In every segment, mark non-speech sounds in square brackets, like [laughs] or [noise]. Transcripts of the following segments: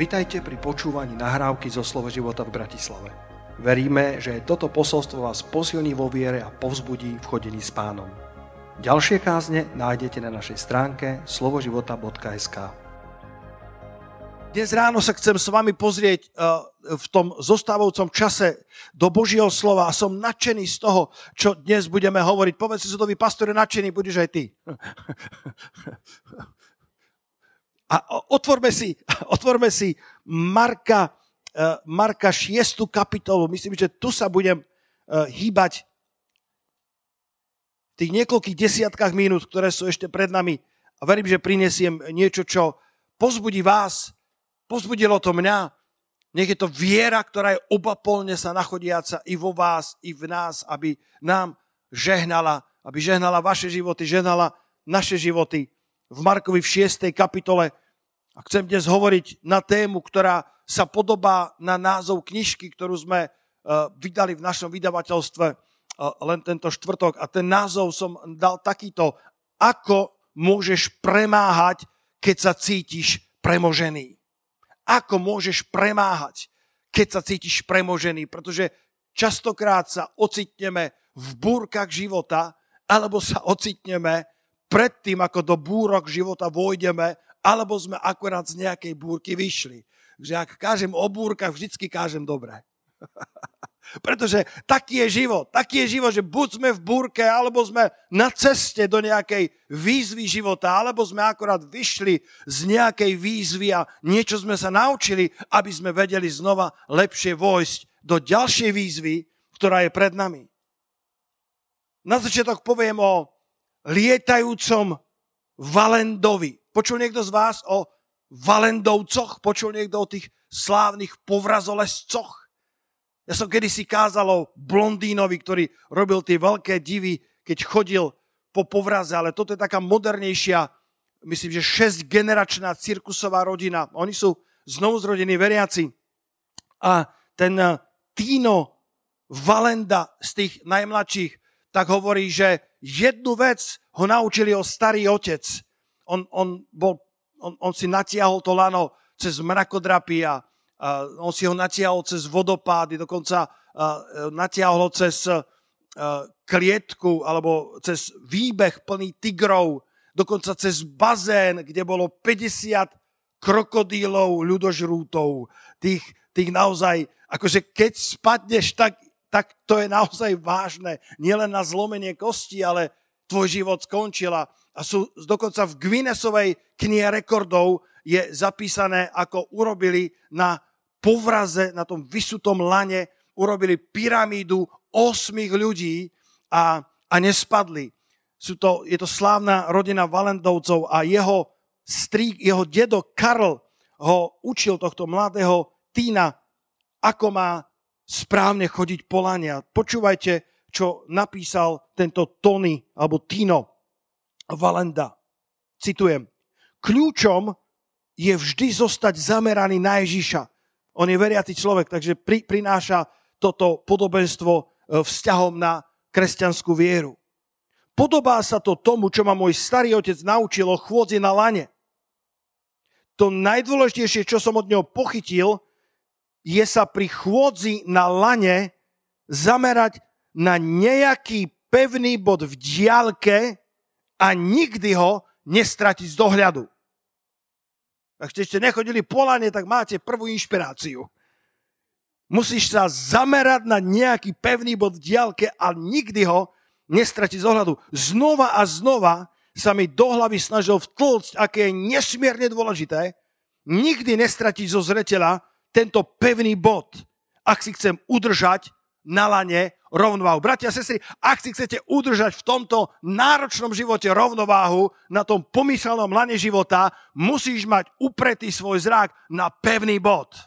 Vitajte pri počúvaní nahrávky zo Slovo života v Bratislave. Veríme, že toto posolstvo vás posilní vo viere a povzbudí v chodení s pánom. Ďalšie kázne nájdete na našej stránke slovoživota.sk Dnes ráno sa chcem s vami pozrieť uh, v tom zostávajúcom čase do Božieho slova a som nadšený z toho, čo dnes budeme hovoriť. Povedz si, vy pastore, nadšený budeš aj ty. [laughs] A otvorme si, [laughs] otvorme si Marka, uh, Marka 6. kapitolu. Myslím, že tu sa budem uh, hýbať v tých niekoľkých desiatkách minút, ktoré sú ešte pred nami. A verím, že prinesiem niečo, čo pozbudí vás, pozbudilo to mňa. Nech je to viera, ktorá je obapolne sa nachodiaca i vo vás, i v nás, aby nám žehnala, aby žehnala vaše životy, žehnala naše životy. V Markovi v 6. kapitole a chcem dnes hovoriť na tému, ktorá sa podobá na názov knižky, ktorú sme uh, vydali v našom vydavateľstve uh, len tento štvrtok. A ten názov som dal takýto, ako môžeš premáhať, keď sa cítiš premožený. Ako môžeš premáhať, keď sa cítiš premožený, pretože častokrát sa ocitneme v búrkach života, alebo sa ocitneme predtým, ako do búrok života vojdeme alebo sme akorát z nejakej búrky vyšli. Že ak kážem o búrkach, vždycky kážem dobre. [laughs] Pretože taký je život. Taký je život, že buď sme v búrke, alebo sme na ceste do nejakej výzvy života, alebo sme akorát vyšli z nejakej výzvy a niečo sme sa naučili, aby sme vedeli znova lepšie vojsť do ďalšej výzvy, ktorá je pred nami. Na začiatok poviem o lietajúcom Valendovi. Počul niekto z vás o Valendovcoch? Počul niekto o tých slávnych povrazolescoch? Ja som kedysi kázal o blondínovi, ktorý robil tie veľké divy, keď chodil po povraze, ale toto je taká modernejšia, myslím, že 6-generačná cirkusová rodina. Oni sú znovu zrodení veriaci. A ten eh, Tino Valenda z tých najmladších tak hovorí, že jednu vec ho naučili o starý otec – on, on, bol, on, on si natiahol to lano cez mrakodrapy a, a on si ho natiahol cez vodopády, dokonca a, natiahol ho cez a, klietku alebo cez výbeh plný tigrov, dokonca cez bazén, kde bolo 50 krokodílov, ľudožrútov, tých, tých naozaj, akože keď spadneš, tak, tak to je naozaj vážne. Nielen na zlomenie kosti, ale tvoj život skončila a sú dokonca v Guinnessovej knihe rekordov je zapísané, ako urobili na povraze, na tom vysutom lane, urobili pyramídu osmých ľudí a, a nespadli. Sú to, je to slávna rodina Valendovcov a jeho strík, jeho dedo Karl ho učil tohto mladého Týna, ako má správne chodiť po lane. počúvajte, čo napísal tento Tony alebo Tino. Valenda. Citujem. Kľúčom je vždy zostať zameraný na Ježiša. On je veriaci človek, takže pri, prináša toto podobenstvo e, vzťahom na kresťanskú vieru. Podobá sa to tomu, čo ma môj starý otec naučil o chôdzi na lane. To najdôležitejšie, čo som od neho pochytil, je sa pri chôdzi na lane zamerať na nejaký pevný bod v diálke, a nikdy ho nestratiť z dohľadu. Ak ste ešte nechodili polane, tak máte prvú inšpiráciu. Musíš sa zamerať na nejaký pevný bod v diálke a nikdy ho nestratiť z dohľadu. Znova a znova sa mi do hlavy snažil vtlcť, aké je nesmierne dôležité, nikdy nestratiť zo zreteľa tento pevný bod, ak si chcem udržať na lane rovnováhu. Bratia a sestry, ak si chcete udržať v tomto náročnom živote rovnováhu na tom pomyselnom lane života, musíš mať upretý svoj zrak na pevný bod,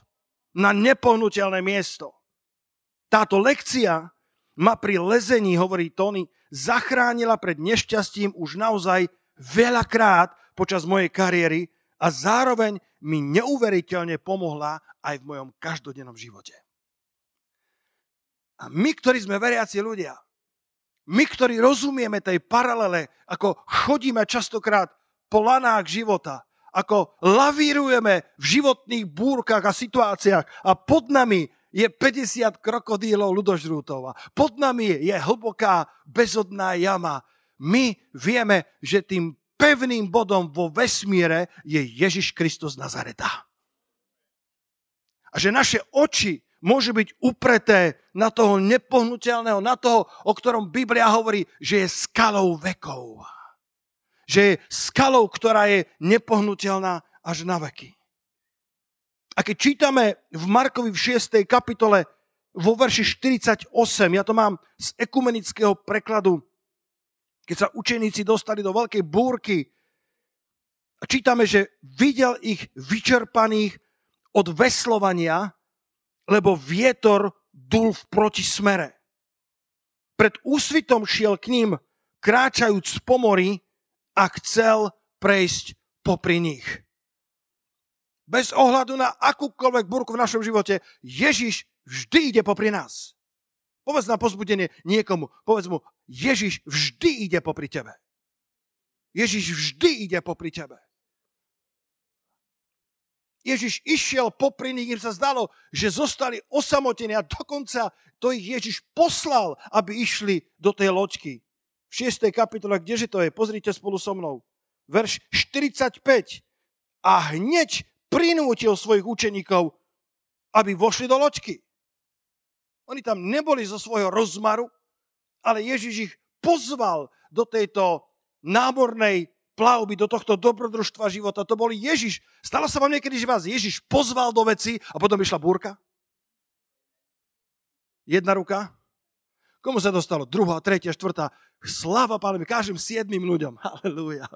na nepohnutelné miesto. Táto lekcia ma pri lezení, hovorí Tony, zachránila pred nešťastím už naozaj veľakrát počas mojej kariéry a zároveň mi neuveriteľne pomohla aj v mojom každodennom živote. A my, ktorí sme veriaci ľudia, my, ktorí rozumieme tej paralele, ako chodíme častokrát po lanách života ako lavírujeme v životných búrkach a situáciách a pod nami je 50 krokodílov ľudožrútov a pod nami je hlboká bezodná jama. My vieme, že tým pevným bodom vo vesmíre je Ježiš Kristus Nazareta. A že naše oči môžu byť upreté na toho nepohnutelného, na toho, o ktorom Biblia hovorí, že je skalou vekov. Že je skalou, ktorá je nepohnutelná až na veky. A keď čítame v Markovi v 6. kapitole vo verši 48, ja to mám z ekumenického prekladu, keď sa učeníci dostali do veľkej búrky a čítame, že videl ich vyčerpaných od veslovania, lebo vietor dul v protismere. Pred úsvitom šiel k ním, kráčajúc po mori a chcel prejsť popri nich bez ohľadu na akúkoľvek burku v našom živote, Ježiš vždy ide popri nás. Povedz na pozbudenie niekomu, povedz mu, Ježiš vždy ide popri tebe. Ježiš vždy ide popri tebe. Ježiš išiel popri nich, im sa zdalo, že zostali osamotení a dokonca to ich Ježiš poslal, aby išli do tej loďky. V 6. kapitole, kdeže to je? Pozrite spolu so mnou. Verš 45. A hneď prinútil svojich učeníkov, aby vošli do loďky. Oni tam neboli zo svojho rozmaru, ale Ježiš ich pozval do tejto námornej plavby, do tohto dobrodružstva života. To boli Ježiš. Stalo sa vám niekedy, že vás Ježiš pozval do veci a potom išla búrka? Jedna ruka? Komu sa dostalo? Druhá, tretia, štvrtá. Sláva pánovi, každým siedmým ľuďom. [laughs] Halelúja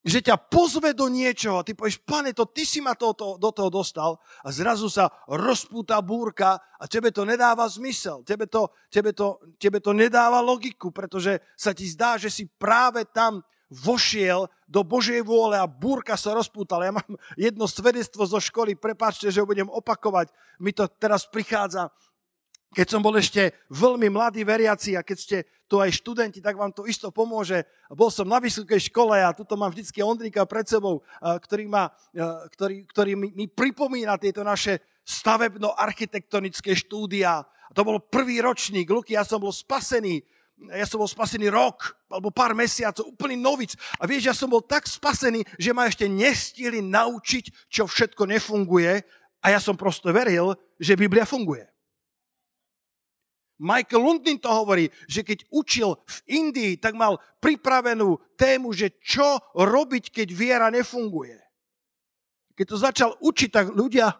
že ťa pozve do niečoho a ty povieš, pane, to ty si ma to, to, do toho dostal a zrazu sa rozpúta búrka a tebe to nedáva zmysel, tebe to, tebe, to, tebe to nedáva logiku, pretože sa ti zdá, že si práve tam vošiel do Božej vôle a búrka sa rozpútala. Ja mám jedno svedectvo zo školy, prepáčte, že ho budem opakovať, mi to teraz prichádza keď som bol ešte veľmi mladý veriaci a keď ste tu aj študenti, tak vám to isto pomôže. Bol som na vysokej škole a tuto mám vždycky Ondrika pred sebou, ktorý, ma, ktorý, ktorý mi, mi pripomína tieto naše stavebno-architektonické štúdia. To bol prvý ročník. Luky, ja som bol spasený ja som bol spasený rok alebo pár mesiacov, úplný novic. A vieš, ja som bol tak spasený, že ma ešte nestihli naučiť, čo všetko nefunguje. A ja som prosto veril, že Biblia funguje. Michael Lundin to hovorí, že keď učil v Indii, tak mal pripravenú tému, že čo robiť, keď viera nefunguje. Keď to začal učiť, tak ľudia...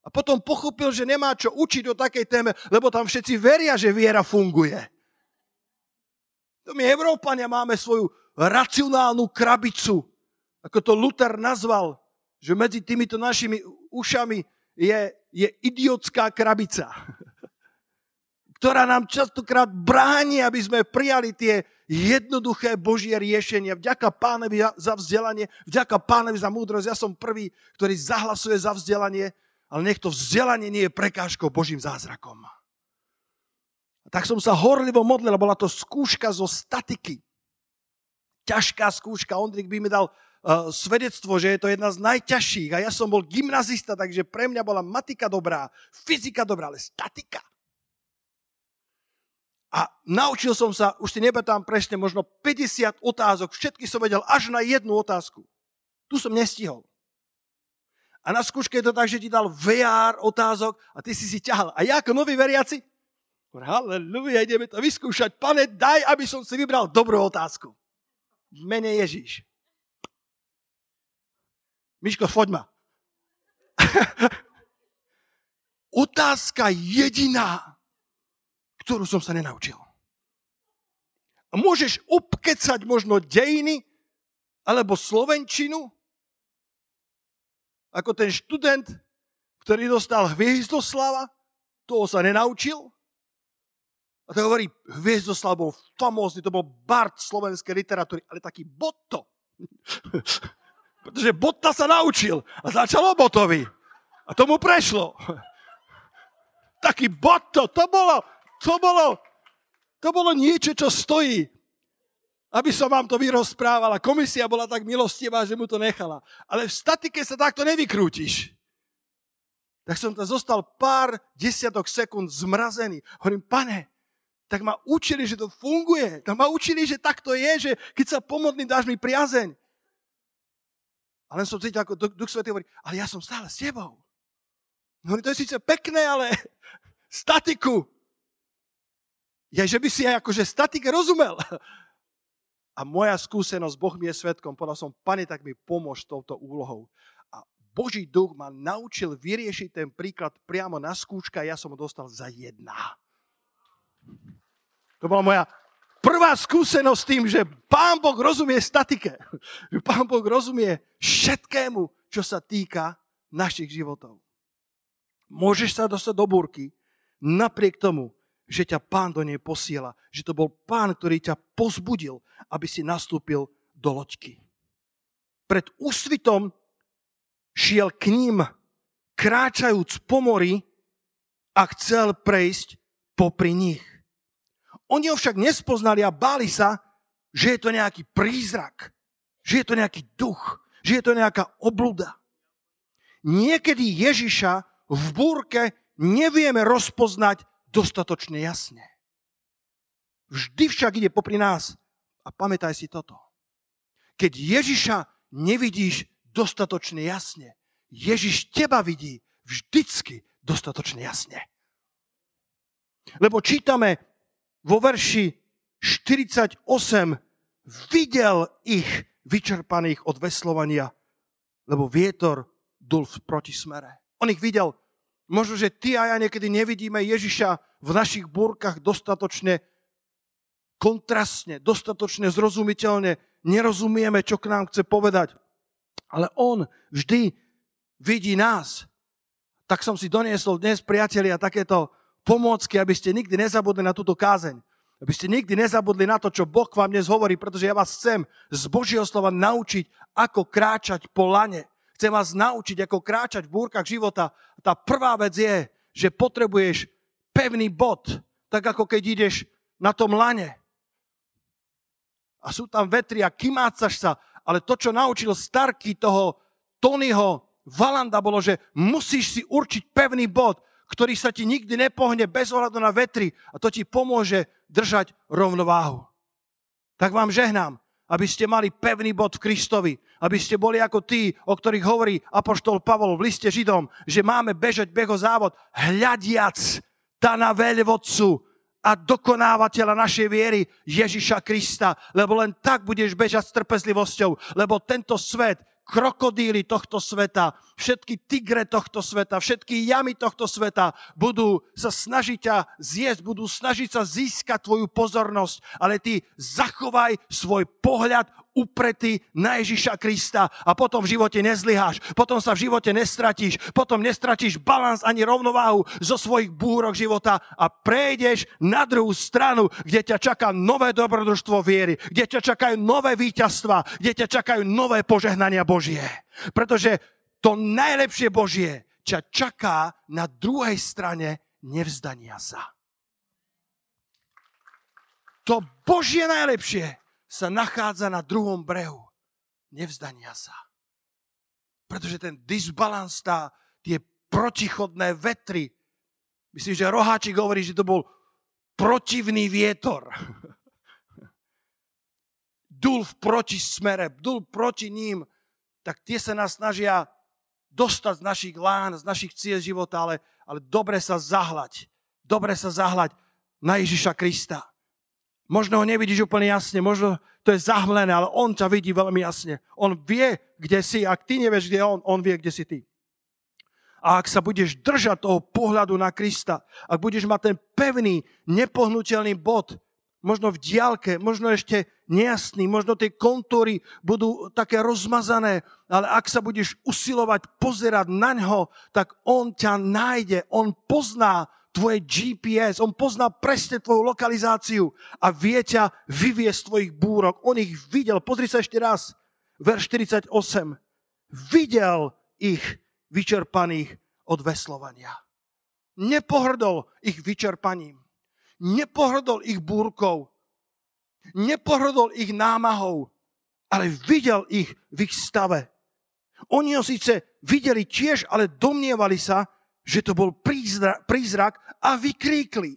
A potom pochopil, že nemá čo učiť o takej téme, lebo tam všetci veria, že viera funguje. To my, Európania, máme svoju racionálnu krabicu, ako to Luther nazval, že medzi týmito našimi ušami je, je idiotská krabica, [laughs] ktorá nám častokrát bráni, aby sme prijali tie jednoduché Božie riešenia. Vďaka pánovi za vzdelanie, vďaka pánovi za múdrosť. Ja som prvý, ktorý zahlasuje za vzdelanie, ale nech to vzdelanie nie je prekážkou Božím zázrakom. Tak som sa horlivo modlil, bola to skúška zo statiky. Ťažká skúška, Ondrik by mi dal uh, svedectvo, že je to jedna z najťažších. A ja som bol gymnazista, takže pre mňa bola matika dobrá, fyzika dobrá, ale statika. A naučil som sa, už si nebatám presne, možno 50 otázok, všetky som vedel až na jednu otázku. Tu som nestihol. A na skúške je to tak, že ti dal VR otázok a ty si si ťahal. A ja ako nový veriaci, halleluja, ideme to vyskúšať. Pane, daj, aby som si vybral dobrú otázku. V mene Ježíš. Miško, foď ma. [laughs] Otázka jediná, ktorú som sa nenaučil. A môžeš obkecať možno dejiny, alebo slovenčinu, ako ten študent, ktorý dostal Hviezdoslava, toho sa nenaučil. A to hovorí, Hviezdoslav bol famózny, to bol Bart slovenskej literatúry, ale taký botto. [laughs] Pretože Botta sa naučil a začalo Botovi. A tomu prešlo. [laughs] Taký Botto, to bolo, to bolo, to bolo niečo, čo stojí. Aby som vám to vyrozprávala. Komisia bola tak milostivá, že mu to nechala. Ale v statike sa takto nevykrútiš. Tak som tam zostal pár desiatok sekúnd zmrazený. Hovorím, pane, tak ma učili, že to funguje. Tak ma učili, že takto je, že keď sa pomodlím, dáš mi priazeň. A len som cítil, ako Duch Svetý hovorí, ale ja som stále s tebou. Hovorí, to je síce pekné, ale statiku. Ja, že by si aj akože statike rozumel. A moja skúsenosť, Boh mi je svetkom, povedal som, pane, tak mi pomôž touto úlohou. A Boží duch ma naučil vyriešiť ten príklad priamo na skúška, ja som ho dostal za jedna. To bola moja prvá skúsenosť s tým, že Pán Boh rozumie statike. Že Pán Boh rozumie všetkému, čo sa týka našich životov. Môžeš sa dostať do búrky napriek tomu, že ťa pán do nej posiela. Že to bol pán, ktorý ťa pozbudil, aby si nastúpil do loďky. Pred úsvitom šiel k ním, kráčajúc po mori a chcel prejsť popri nich. Oni ho však nespoznali a báli sa, že je to nejaký prízrak, že je to nejaký duch, že je to nejaká obluda. Niekedy Ježiša v búrke nevieme rozpoznať dostatočne jasne. Vždy však ide popri nás. A pamätaj si toto. Keď Ježiša nevidíš dostatočne jasne, Ježiš teba vidí vždycky dostatočne jasne. Lebo čítame vo verši 48, videl ich vyčerpaných od veslovania, lebo vietor dul v protismere. On ich videl Možno, že ty a ja niekedy nevidíme Ježiša v našich búrkach dostatočne kontrastne, dostatočne zrozumiteľne. Nerozumieme, čo k nám chce povedať. Ale on vždy vidí nás. Tak som si doniesol dnes, priatelia, takéto pomôcky, aby ste nikdy nezabudli na túto kázeň. Aby ste nikdy nezabudli na to, čo Boh vám dnes hovorí, pretože ja vás chcem z Božieho slova naučiť, ako kráčať po lane. Chcem vás naučiť, ako kráčať v búrkach života. Tá prvá vec je, že potrebuješ pevný bod, tak ako keď ideš na tom lane. A sú tam vetri a kymácaš sa, ale to, čo naučil Starky toho Tonyho Valanda, bolo, že musíš si určiť pevný bod, ktorý sa ti nikdy nepohne bez ohľadu na vetri a to ti pomôže držať rovnováhu. Tak vám žehnám, aby ste mali pevný bod v Kristovi, aby ste boli ako tí, o ktorých hovorí Apoštol Pavol v liste Židom, že máme bežať beho závod, hľadiac na veľvodcu a dokonávateľa našej viery Ježiša Krista, lebo len tak budeš bežať s trpezlivosťou, lebo tento svet krokodíly tohto sveta, všetky tigre tohto sveta, všetky jamy tohto sveta budú sa snažiť ťa zjesť, budú snažiť sa získať tvoju pozornosť, ale ty zachovaj svoj pohľad upretý na Ježiša Krista a potom v živote nezlyháš, potom sa v živote nestratíš, potom nestratíš balans ani rovnováhu zo svojich búrok života a prejdeš na druhú stranu, kde ťa čaká nové dobrodružstvo viery, kde ťa čakajú nové víťazstva, kde ťa čakajú nové požehnania Božie. Pretože to najlepšie Božie ťa čaká na druhej strane nevzdania sa. To Božie najlepšie sa nachádza na druhom brehu nevzdania sa. Pretože ten disbalans, tá, tie protichodné vetry, myslím, že Roháčik hovorí, že to bol protivný vietor. [laughs] dul v protismere, dul proti ním, tak tie sa nás snažia dostať z našich lán, z našich cieľ života, ale, ale dobre sa zahlať. Dobre sa zahlať na Ježiša Krista. Možno ho nevidíš úplne jasne, možno to je zahmlené, ale on ťa vidí veľmi jasne. On vie, kde si. Ak ty nevieš, kde je on, on vie, kde si ty. A ak sa budeš držať toho pohľadu na Krista, ak budeš mať ten pevný, nepohnutelný bod, možno v diálke, možno ešte nejasný, možno tie kontúry budú také rozmazané, ale ak sa budeš usilovať pozerať na ňo, tak on ťa nájde, on pozná tvoje GPS, on pozná presne tvoju lokalizáciu a vie ťa vyvie z tvojich búrok. On ich videl, pozri sa ešte raz, verš 48. Videl ich vyčerpaných od veslovania. Nepohrdol ich vyčerpaním. Nepohrdol ich búrkou, Nepohrdol ich námahou, ale videl ich v ich stave. Oni ho síce videli tiež, ale domnievali sa, že to bol prízrak, a vykríkli.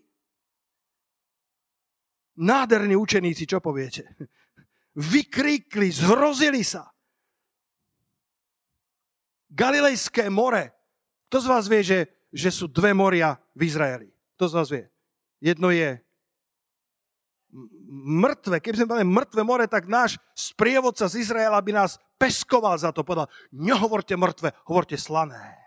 Nádherní učeníci, čo poviete? Vykríkli, zhrozili sa. Galilejské more. Kto z vás vie, že, že sú dve moria v Izraeli? Kto z vás vie? Jedno je mŕtve. Keby sme mali mŕtve more, tak náš sprievodca z Izraela by nás peskoval za to. Povedal, nehovorte mŕtve, hovorte slané.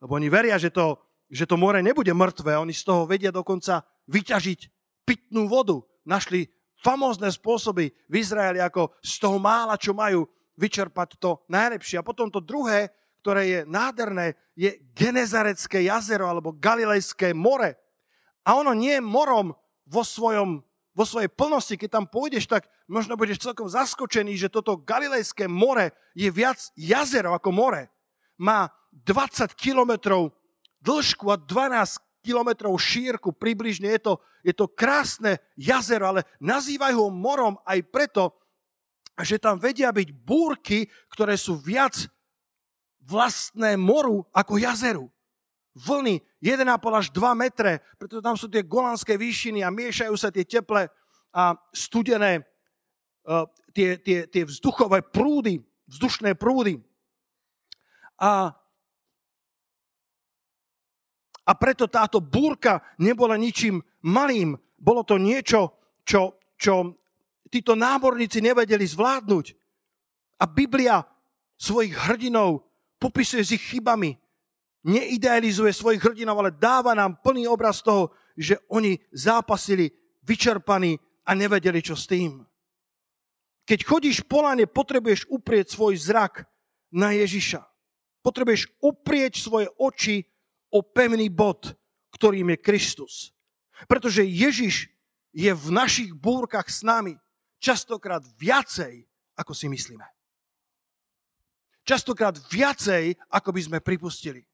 Lebo oni veria, že to, že to more nebude mŕtve. Oni z toho vedia dokonca vyťažiť pitnú vodu. Našli famózne spôsoby v Izraeli, ako z toho mála, čo majú, vyčerpať to najlepšie. A potom to druhé, ktoré je nádherné, je Genezarecké jazero alebo Galilejské more. A ono nie je morom vo, svojom, vo svojej plnosti. Keď tam pôjdeš, tak možno budeš celkom zaskočený, že toto Galilejské more je viac jazero ako more. Má 20 kilometrov dĺžku a 12 kilometrov šírku približne. Je to, je to krásne jazero, ale nazývajú ho morom aj preto, že tam vedia byť búrky, ktoré sú viac vlastné moru ako jazeru. Vlny 1,5 až 2 metre, pretože tam sú tie golanské výšiny a miešajú sa tie teple a studené uh, tie, tie, tie vzduchové prúdy, vzdušné prúdy. A, a preto táto búrka nebola ničím malým. Bolo to niečo, čo, čo títo náborníci nevedeli zvládnuť. A Biblia svojich hrdinov popisuje s ich chybami. Neidealizuje svojich hrdinov, ale dáva nám plný obraz toho, že oni zápasili vyčerpaní a nevedeli, čo s tým. Keď chodíš po lane, potrebuješ uprieť svoj zrak na Ježiša. Potrebuješ uprieť svoje oči o pevný bod, ktorým je Kristus. Pretože Ježiš je v našich búrkach s nami častokrát viacej, ako si myslíme. Častokrát viacej, ako by sme pripustili.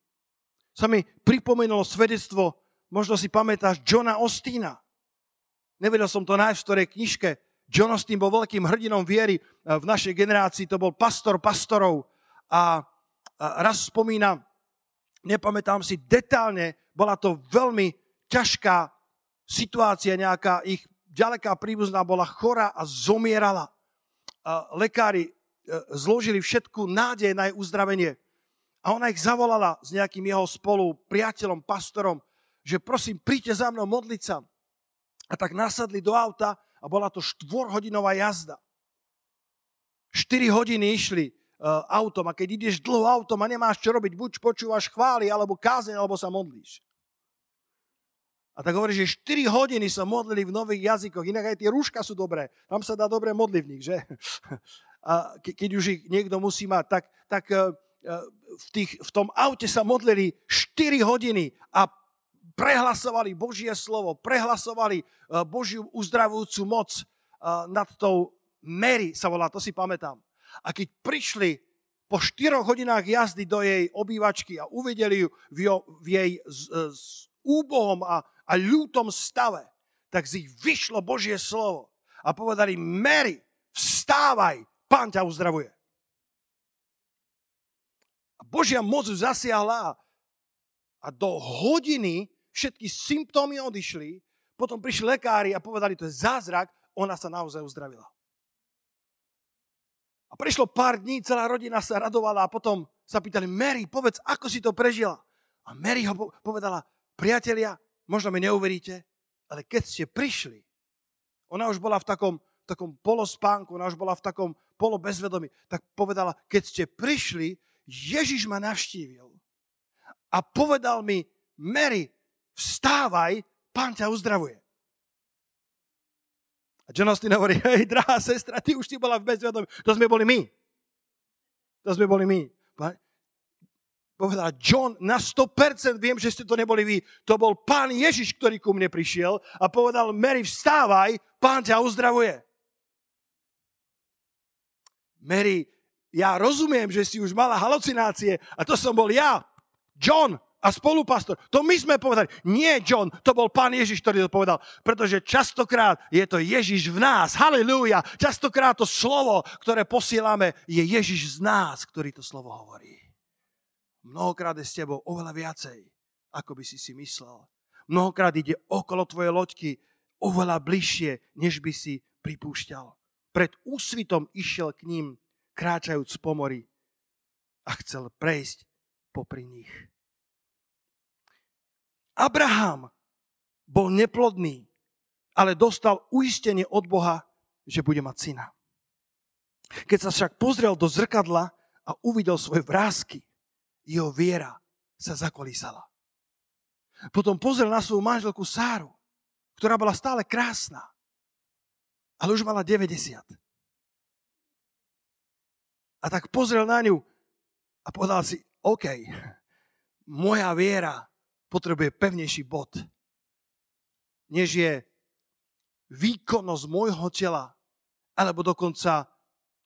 Sa mi pripomenulo svedectvo, možno si pamätáš, Johna Ostina. Nevedel som to nájsť v ktorej knižke. John Austin bol veľkým hrdinom viery v našej generácii, to bol pastor pastorov a raz spomína, nepamätám si detálne, bola to veľmi ťažká situácia, nejaká ich ďaleká príbuzná bola chora a zomierala. Lekári e, zložili všetku nádej na jej uzdravenie. A ona ich zavolala s nejakým jeho spolu priateľom, pastorom, že prosím, príďte za mnou modliť sa. A tak nasadli do auta a bola to štvorhodinová jazda. 4 hodiny išli autom a keď ideš dlho autom a nemáš čo robiť, buď počúvaš chvály, alebo kázeň, alebo sa modlíš. A tak hovorí, že 4 hodiny sa modlili v nových jazykoch. Inak aj tie rúška sú dobré. Tam sa dá dobre nich, že? A keď už ich niekto musí mať, tak, tak e, e, v, tých, v tom aute sa modlili 4 hodiny a prehlasovali Božie slovo, prehlasovali e, Božiu uzdravujúcu moc nad tou Mary sa volá, to si pamätám. A keď prišli po 4 hodinách jazdy do jej obývačky a uvideli ju v, jo, v jej z, z, úbohom a, a ľútom stave, tak z ich vyšlo Božie slovo a povedali, Mary, vstávaj, pán ťa uzdravuje. A Božia moc zasiahla a do hodiny všetky symptómy odišli, potom prišli lekári a povedali, to je zázrak, ona sa naozaj uzdravila. A prešlo pár dní, celá rodina sa radovala a potom sa pýtali, Mary, povedz, ako si to prežila? A Mary ho povedala, priatelia, možno mi neuveríte, ale keď ste prišli, ona už bola v takom, v takom polospánku, ona už bola v takom polobezvedomí, tak povedala, keď ste prišli, Ježiš ma navštívil a povedal mi, Mary, vstávaj, pán ťa uzdravuje. A John Austin hovorí, hej, drahá sestra, ty už si bola v bezvedomí. To sme boli my. To sme boli my povedala, John, na 100% viem, že ste to neboli vy. To bol pán Ježiš, ktorý ku mne prišiel a povedal, Mary, vstávaj, pán ťa uzdravuje. Mary, ja rozumiem, že si už mala halucinácie a to som bol ja, John, a spolupastor. To my sme povedali. Nie John, to bol pán Ježiš, ktorý to povedal. Pretože častokrát je to Ježiš v nás. Halilúja. Častokrát to slovo, ktoré posielame, je Ježiš z nás, ktorý to slovo hovorí. Mnohokrát je s tebou oveľa viacej, ako by si si myslel. Mnohokrát ide okolo tvojej loďky oveľa bližšie, než by si pripúšťal. Pred úsvitom išiel k ním, kráčajúc po mori a chcel prejsť popri nich. Abraham bol neplodný, ale dostal uistenie od Boha, že bude mať syna. Keď sa však pozrel do zrkadla a uvidel svoje vrázky, jeho viera sa zakolísala. Potom pozrel na svoju manželku Sáru, ktorá bola stále krásna, ale už mala 90. A tak pozrel na ňu a povedal si, OK, moja viera potrebuje pevnejší bod, než je výkonnosť môjho tela, alebo dokonca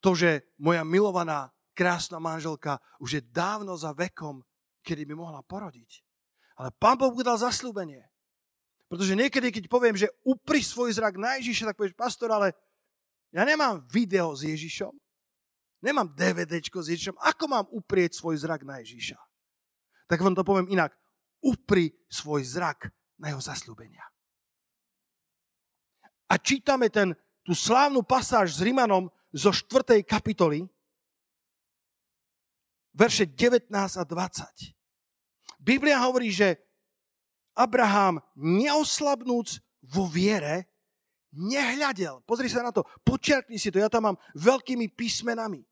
to, že moja milovaná, krásna manželka už je dávno za vekom, kedy by mohla porodiť. Ale pán Boh dal zaslúbenie. Pretože niekedy, keď poviem, že upri svoj zrak na Ježiša, tak povieš, pastor, ale ja nemám video s Ježišom, nemám DVDčko s Ježišom, ako mám uprieť svoj zrak na Ježiša? Tak vám to poviem inak upri svoj zrak na jeho zasľúbenia. A čítame ten, tú slávnu pasáž s Rimanom zo 4. kapitoly, verše 19 a 20. Biblia hovorí, že Abraham neoslabnúc vo viere, nehľadel, pozri sa na to, počiarkni si to, ja tam mám veľkými písmenami,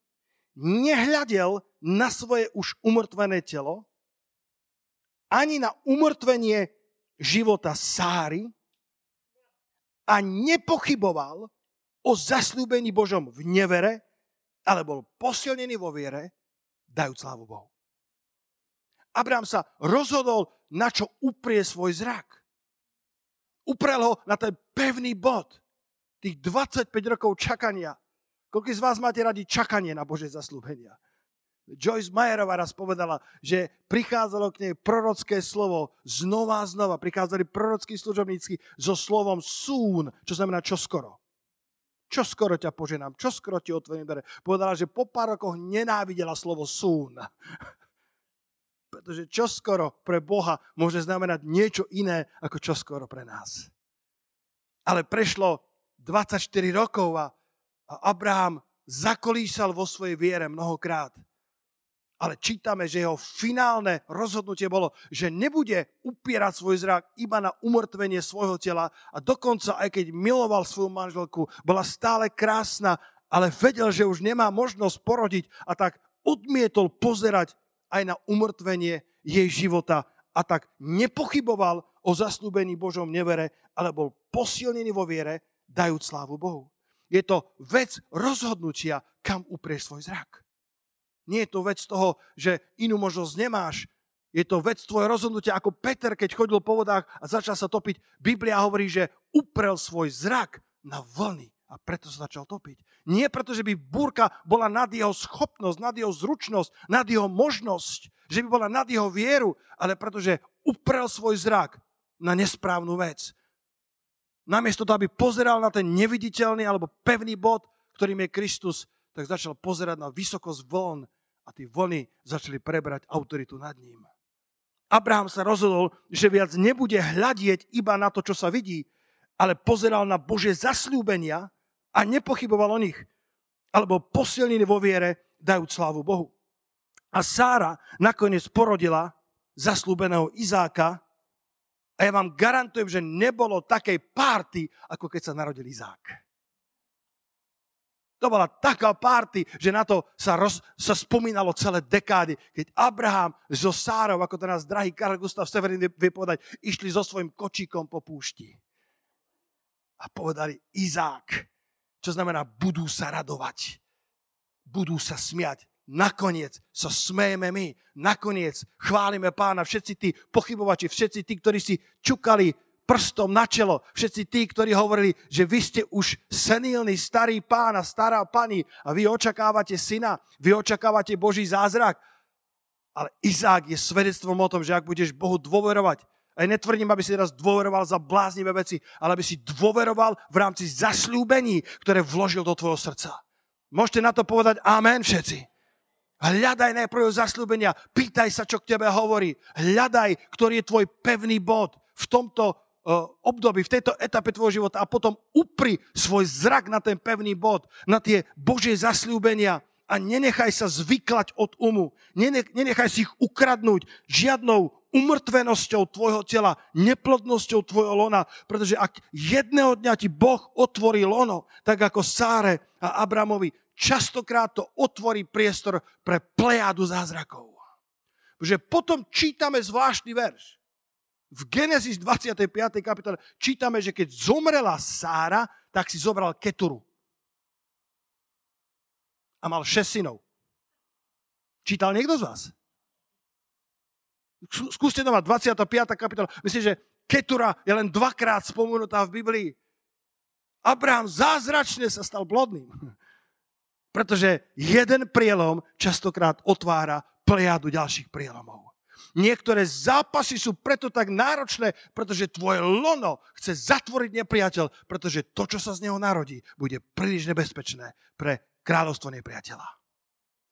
nehľadel na svoje už umrtvené telo, ani na umrtvenie života Sáry a nepochyboval o zasľúbení Božom v nevere, ale bol posilnený vo viere, dajúc slávu Bohu. Abraham sa rozhodol, na čo uprie svoj zrak. Uprel ho na ten pevný bod. Tých 25 rokov čakania. Koľko z vás máte radi čakanie na Bože zaslúbenia? Joyce Mayerová raz povedala, že prichádzalo k nej prorocké slovo znova a znova. Prichádzali prorockí služobníci so slovom sún, čo znamená čoskoro. Čo skoro ťa poženám, čo skoro ti otvorím dvere. Povedala, že po pár rokoch nenávidela slovo sún. [laughs] Pretože čoskoro pre Boha môže znamenať niečo iné ako čoskoro pre nás. Ale prešlo 24 rokov a Abraham zakolísal vo svojej viere mnohokrát ale čítame, že jeho finálne rozhodnutie bolo, že nebude upierať svoj zrak iba na umrtvenie svojho tela a dokonca, aj keď miloval svoju manželku, bola stále krásna, ale vedel, že už nemá možnosť porodiť a tak odmietol pozerať aj na umrtvenie jej života a tak nepochyboval o zaslúbení Božom nevere, ale bol posilnený vo viere, dajúc slávu Bohu. Je to vec rozhodnutia, kam uprieš svoj zrak. Nie je to vec toho, že inú možnosť nemáš. Je to vec tvoje rozhodnutia, ako Peter, keď chodil po vodách a začal sa topiť. Biblia hovorí, že uprel svoj zrak na vlny a preto sa začal topiť. Nie preto, že by búrka bola nad jeho schopnosť, nad jeho zručnosť, nad jeho možnosť, že by bola nad jeho vieru, ale preto, že uprel svoj zrak na nesprávnu vec. Namiesto toho, aby pozeral na ten neviditeľný alebo pevný bod, ktorým je Kristus, tak začal pozerať na vysokosť vln a tie vlny začali prebrať autoritu nad ním. Abraham sa rozhodol, že viac nebude hľadieť iba na to, čo sa vidí, ale pozeral na Bože zasľúbenia a nepochyboval o nich, alebo posilnený vo viere, dajú slávu Bohu. A Sára nakoniec porodila zaslúbeného Izáka a ja vám garantujem, že nebolo takej párty, ako keď sa narodil Izák. To bola taká party, že na to sa, roz, sa spomínalo celé dekády, keď Abraham so Sárov, ako to nás drahý Karl Gustav Severin vie povedať, išli so svojím kočíkom po púšti. A povedali Izák, čo znamená budú sa radovať, budú sa smiať. Nakoniec sa smejeme my, nakoniec chválime pána, všetci tí pochybovači, všetci tí, ktorí si čukali prstom na čelo. Všetci tí, ktorí hovorili, že vy ste už senilný starý pán a stará pani a vy očakávate syna, vy očakávate Boží zázrak. Ale Izák je svedectvom o tom, že ak budeš Bohu dôverovať, aj netvrdím, aby si teraz dôveroval za bláznivé veci, ale aby si dôveroval v rámci zasľúbení, ktoré vložil do tvojho srdca. Môžete na to povedať amen všetci. Hľadaj najprv zasľúbenia, pýtaj sa, čo k tebe hovorí. Hľadaj, ktorý je tvoj pevný bod v tomto období, v tejto etape tvojho života a potom upri svoj zrak na ten pevný bod, na tie Božie zasľúbenia a nenechaj sa zvyklať od umu. Nenechaj si ich ukradnúť žiadnou umrtvenosťou tvojho tela, neplodnosťou tvojho lona, pretože ak jedného dňa ti Boh otvorí lono, tak ako Sáre a Abramovi, častokrát to otvorí priestor pre plejádu zázrakov. Protože potom čítame zvláštny verš. V Genesis 25. kapitole čítame, že keď zomrela Sára, tak si zobral Keturu. A mal šest synov. Čítal niekto z vás? Skúste to mať, 25. kapitola. Myslím, že Ketura je len dvakrát spomenutá v Biblii. Abraham zázračne sa stal blodným. Pretože jeden prielom častokrát otvára plejadu ďalších prielomov. Niektoré zápasy sú preto tak náročné, pretože tvoje lono chce zatvoriť nepriateľ, pretože to, čo sa z neho narodí, bude príliš nebezpečné pre kráľovstvo nepriateľa.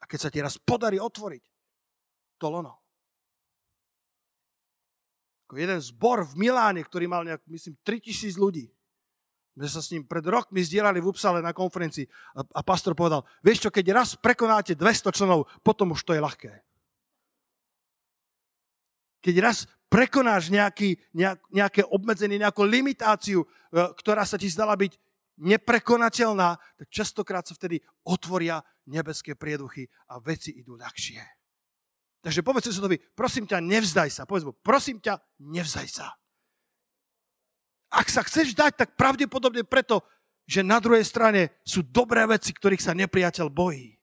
A keď sa ti raz podarí otvoriť to lono, ako jeden zbor v Miláne, ktorý mal nejak, myslím, 3000 ľudí. My sa s ním pred rokmi zdieľali v Upsale na konferencii a, a pastor povedal, vieš čo, keď raz prekonáte 200 členov, potom už to je ľahké. Keď raz prekonáš nejaký, nejak, nejaké obmedzenie, nejakú limitáciu, e, ktorá sa ti zdala byť neprekonateľná, tak častokrát sa vtedy otvoria nebeské prieduchy a veci idú ľahšie. Takže povedz susedovi, prosím ťa, nevzdaj sa. Povedz mu, prosím ťa, nevzdaj sa. Ak sa chceš dať, tak pravdepodobne preto, že na druhej strane sú dobré veci, ktorých sa nepriateľ bojí.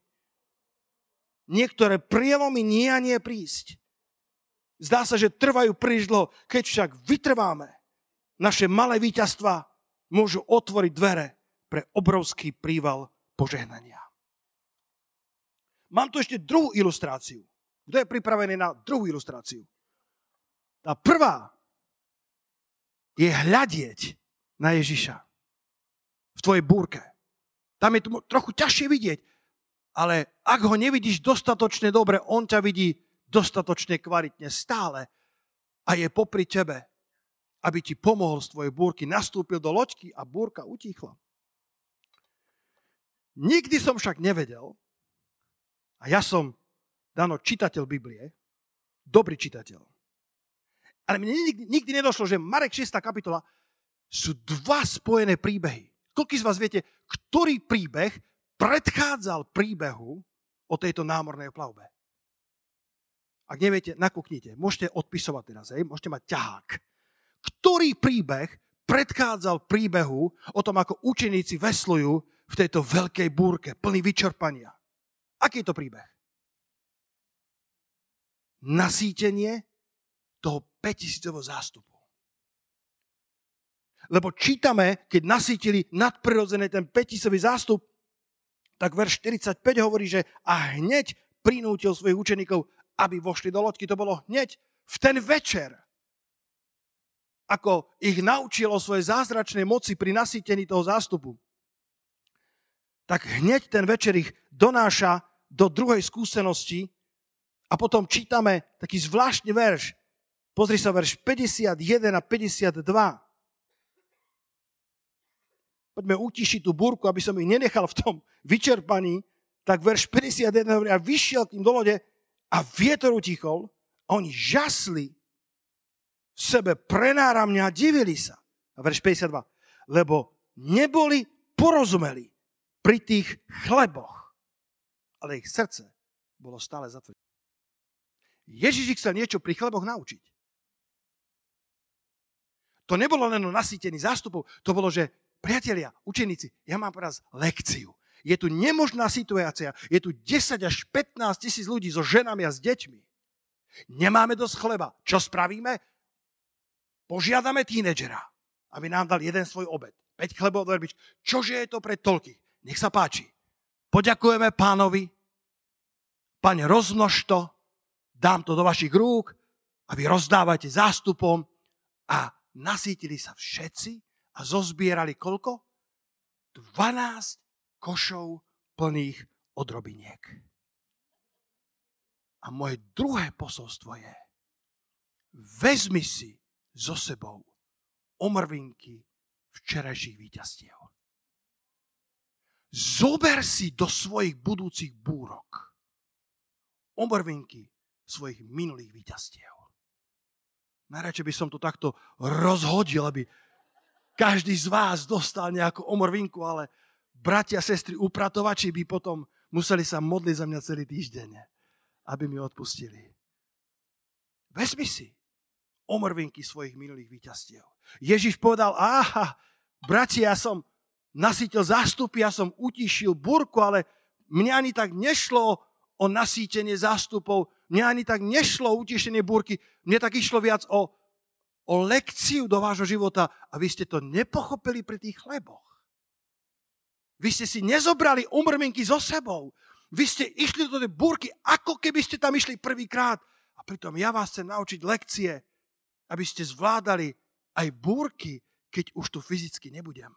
Niektoré prielomy nie a nie prísť. Zdá sa, že trvajú príliš dlho. Keď však vytrváme, naše malé víťazstva môžu otvoriť dvere pre obrovský príval požehnania. Mám tu ešte druhú ilustráciu. Kto je pripravený na druhú ilustráciu? Tá prvá je hľadieť na Ježiša v tvojej búrke. Tam je to trochu ťažšie vidieť, ale ak ho nevidíš dostatočne dobre, on ťa vidí dostatočne kvalitne stále a je popri tebe, aby ti pomohol z tvojej búrky, nastúpil do loďky a búrka utíchla. Nikdy som však nevedel, a ja som Dano, čitateľ Biblie, dobrý čitateľ. Ale mne nikdy, nikdy nedošlo, že Marek 6. kapitola sú dva spojené príbehy. Koľko z vás viete, ktorý príbeh predchádzal príbehu o tejto námornej plavbe? Ak neviete, nakúknite. Môžete odpisovať teraz, hej? môžete mať ťahák. Ktorý príbeh predchádzal príbehu o tom, ako učeníci veslujú v tejto veľkej búrke, plný vyčerpania? Aký je to príbeh? nasýtenie toho 5000 zástupu. Lebo čítame, keď nasýtili nadprirodzené ten 5000 zástup, tak verš 45 hovorí, že a hneď prinútil svojich učeníkov, aby vošli do loďky. To bolo hneď v ten večer. Ako ich naučil o svojej zázračnej moci pri nasýtení toho zástupu. Tak hneď ten večer ich donáša do druhej skúsenosti, a potom čítame taký zvláštny verš. Pozri sa, verš 51 a 52. Poďme utišiť tú búrku, aby som ich nenechal v tom vyčerpaní. Tak verš 51 hovorí, a vyšiel k tým do lode a vietor utichol oni žasli v sebe prenáramne a divili sa. A verš 52. Lebo neboli porozumeli pri tých chleboch, ale ich srdce bolo stále zatvorené. Ježiš ich chcel niečo pri chleboch naučiť. To nebolo len o nasýtení zástupov, to bolo, že priatelia, učeníci, ja mám vás lekciu. Je tu nemožná situácia, je tu 10 až 15 tisíc ľudí so ženami a s deťmi. Nemáme dosť chleba. Čo spravíme? Požiadame tínedžera, aby nám dal jeden svoj obed. 5 chlebov do Čože je to pre toľky? Nech sa páči. Poďakujeme pánovi. Pane, rozmnož to dám to do vašich rúk a vy rozdávate zástupom a nasítili sa všetci a zozbierali koľko? 12 košov plných odrobiniek. A moje druhé posolstvo je, vezmi si so sebou omrvinky včerajších víťazstiev. Zober si do svojich budúcich búrok omrvinky svojich minulých víťazstiev. Najradšej by som to takto rozhodil, aby každý z vás dostal nejakú omrvinku, ale bratia, sestry, upratovači by potom museli sa modliť za mňa celý týždeň, aby mi odpustili. Vezmi si omrvinky svojich minulých víťazstiev. Ježiš povedal, aha, bratia, ja som nasítil zástupy, ja som utišil burku, ale mňa ani tak nešlo o nasýtenie zástupov, mňa ani tak nešlo o utišenie búrky, mne tak išlo viac o, o lekciu do vášho života a vy ste to nepochopili pri tých chleboch. Vy ste si nezobrali umrminky so sebou. Vy ste išli do tej búrky, ako keby ste tam išli prvýkrát. A pritom ja vás chcem naučiť lekcie, aby ste zvládali aj búrky, keď už tu fyzicky nebudem.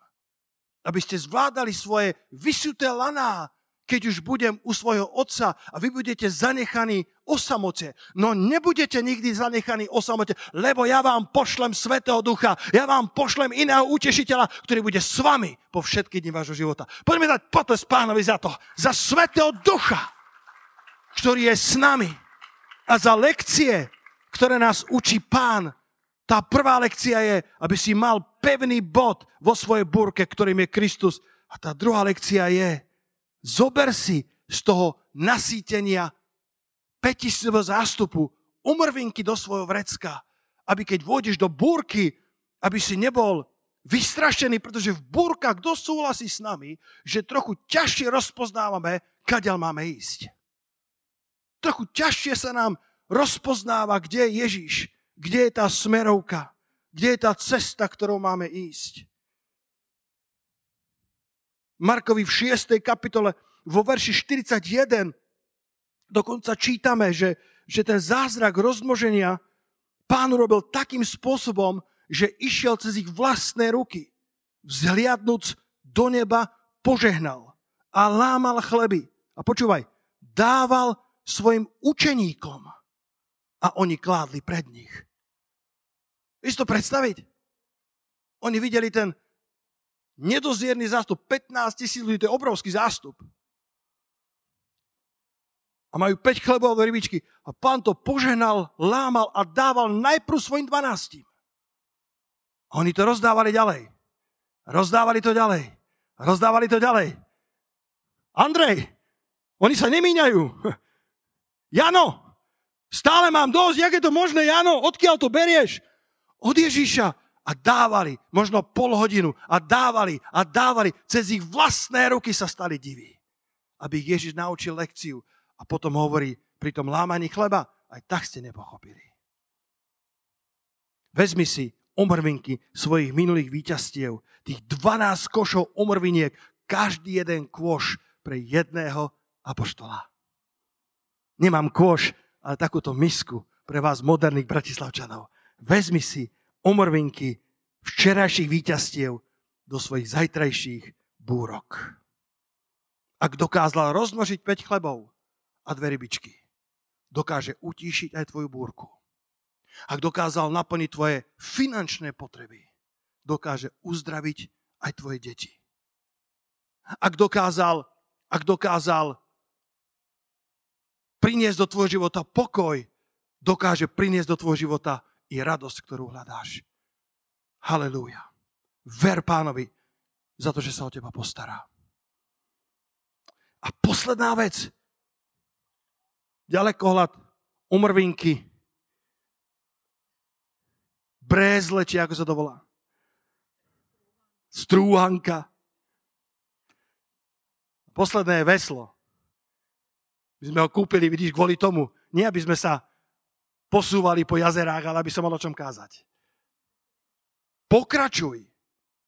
Aby ste zvládali svoje vysuté laná, keď už budem u svojho otca a vy budete zanechaní o samote. No nebudete nikdy zanechaní o samote, lebo ja vám pošlem Svetého Ducha, ja vám pošlem iného utešiteľa, ktorý bude s vami po všetky dni vášho života. Poďme dať potles pánovi za to, za Svetého Ducha, ktorý je s nami a za lekcie, ktoré nás učí pán. Tá prvá lekcia je, aby si mal pevný bod vo svojej burke, ktorým je Kristus. A tá druhá lekcia je, zober si z toho nasýtenia petisného zástupu umrvinky do svojho vrecka, aby keď vôjdeš do búrky, aby si nebol vystrašený, pretože v búrkach kto súhlasí s nami, že trochu ťažšie rozpoznávame, kadeľ máme ísť. Trochu ťažšie sa nám rozpoznáva, kde je Ježiš, kde je tá smerovka, kde je tá cesta, ktorou máme ísť. Markovi v 6. kapitole vo verši 41 dokonca čítame, že, že ten zázrak rozmnoženia pán urobil takým spôsobom, že išiel cez ich vlastné ruky. Vzhliadnúc do neba požehnal a lámal chleby. A počúvaj, dával svojim učeníkom a oni kládli pred nich. Vieš to predstaviť? Oni videli ten nedozierny zástup, 15 tisíc ľudí, to je obrovský zástup. A majú 5 chlebov a rybičky. A pán to poženal, lámal a dával najprv svojim 12. A oni to rozdávali ďalej. Rozdávali to ďalej. Rozdávali to ďalej. Andrej, oni sa nemíňajú. [laughs] Jano, stále mám dosť, jak je to možné, Jano, odkiaľ to berieš? Od Ježíša a dávali, možno pol hodinu a dávali a dávali. Cez ich vlastné ruky sa stali diví. Aby ich Ježiš naučil lekciu a potom hovorí pri tom lámaní chleba, aj tak ste nepochopili. Vezmi si omrvinky svojich minulých víťastiev, tých 12 košov omrviniek, každý jeden kôš pre jedného apoštola. Nemám kôš, ale takúto misku pre vás moderných bratislavčanov. Vezmi si omrvinky včerajších víťastiev do svojich zajtrajších búrok. Ak dokázal rozmnožiť 5 chlebov a dve rybičky, dokáže utíšiť aj tvoju búrku. Ak dokázal naplniť tvoje finančné potreby, dokáže uzdraviť aj tvoje deti. Ak dokázal, ak dokázal priniesť do tvojho života pokoj, dokáže priniesť do tvojho života i radosť, ktorú hľadáš. Halelúja. Ver pánovi za to, že sa o teba postará. A posledná vec. Ďalekohľad, umrvinky, brézle, či ako sa to volá. Strúhanka. Posledné je veslo. My sme ho kúpili, vidíš, kvôli tomu. Nie, aby sme sa posúvali po jazerách, ale aby som mal o čom kázať. Pokračuj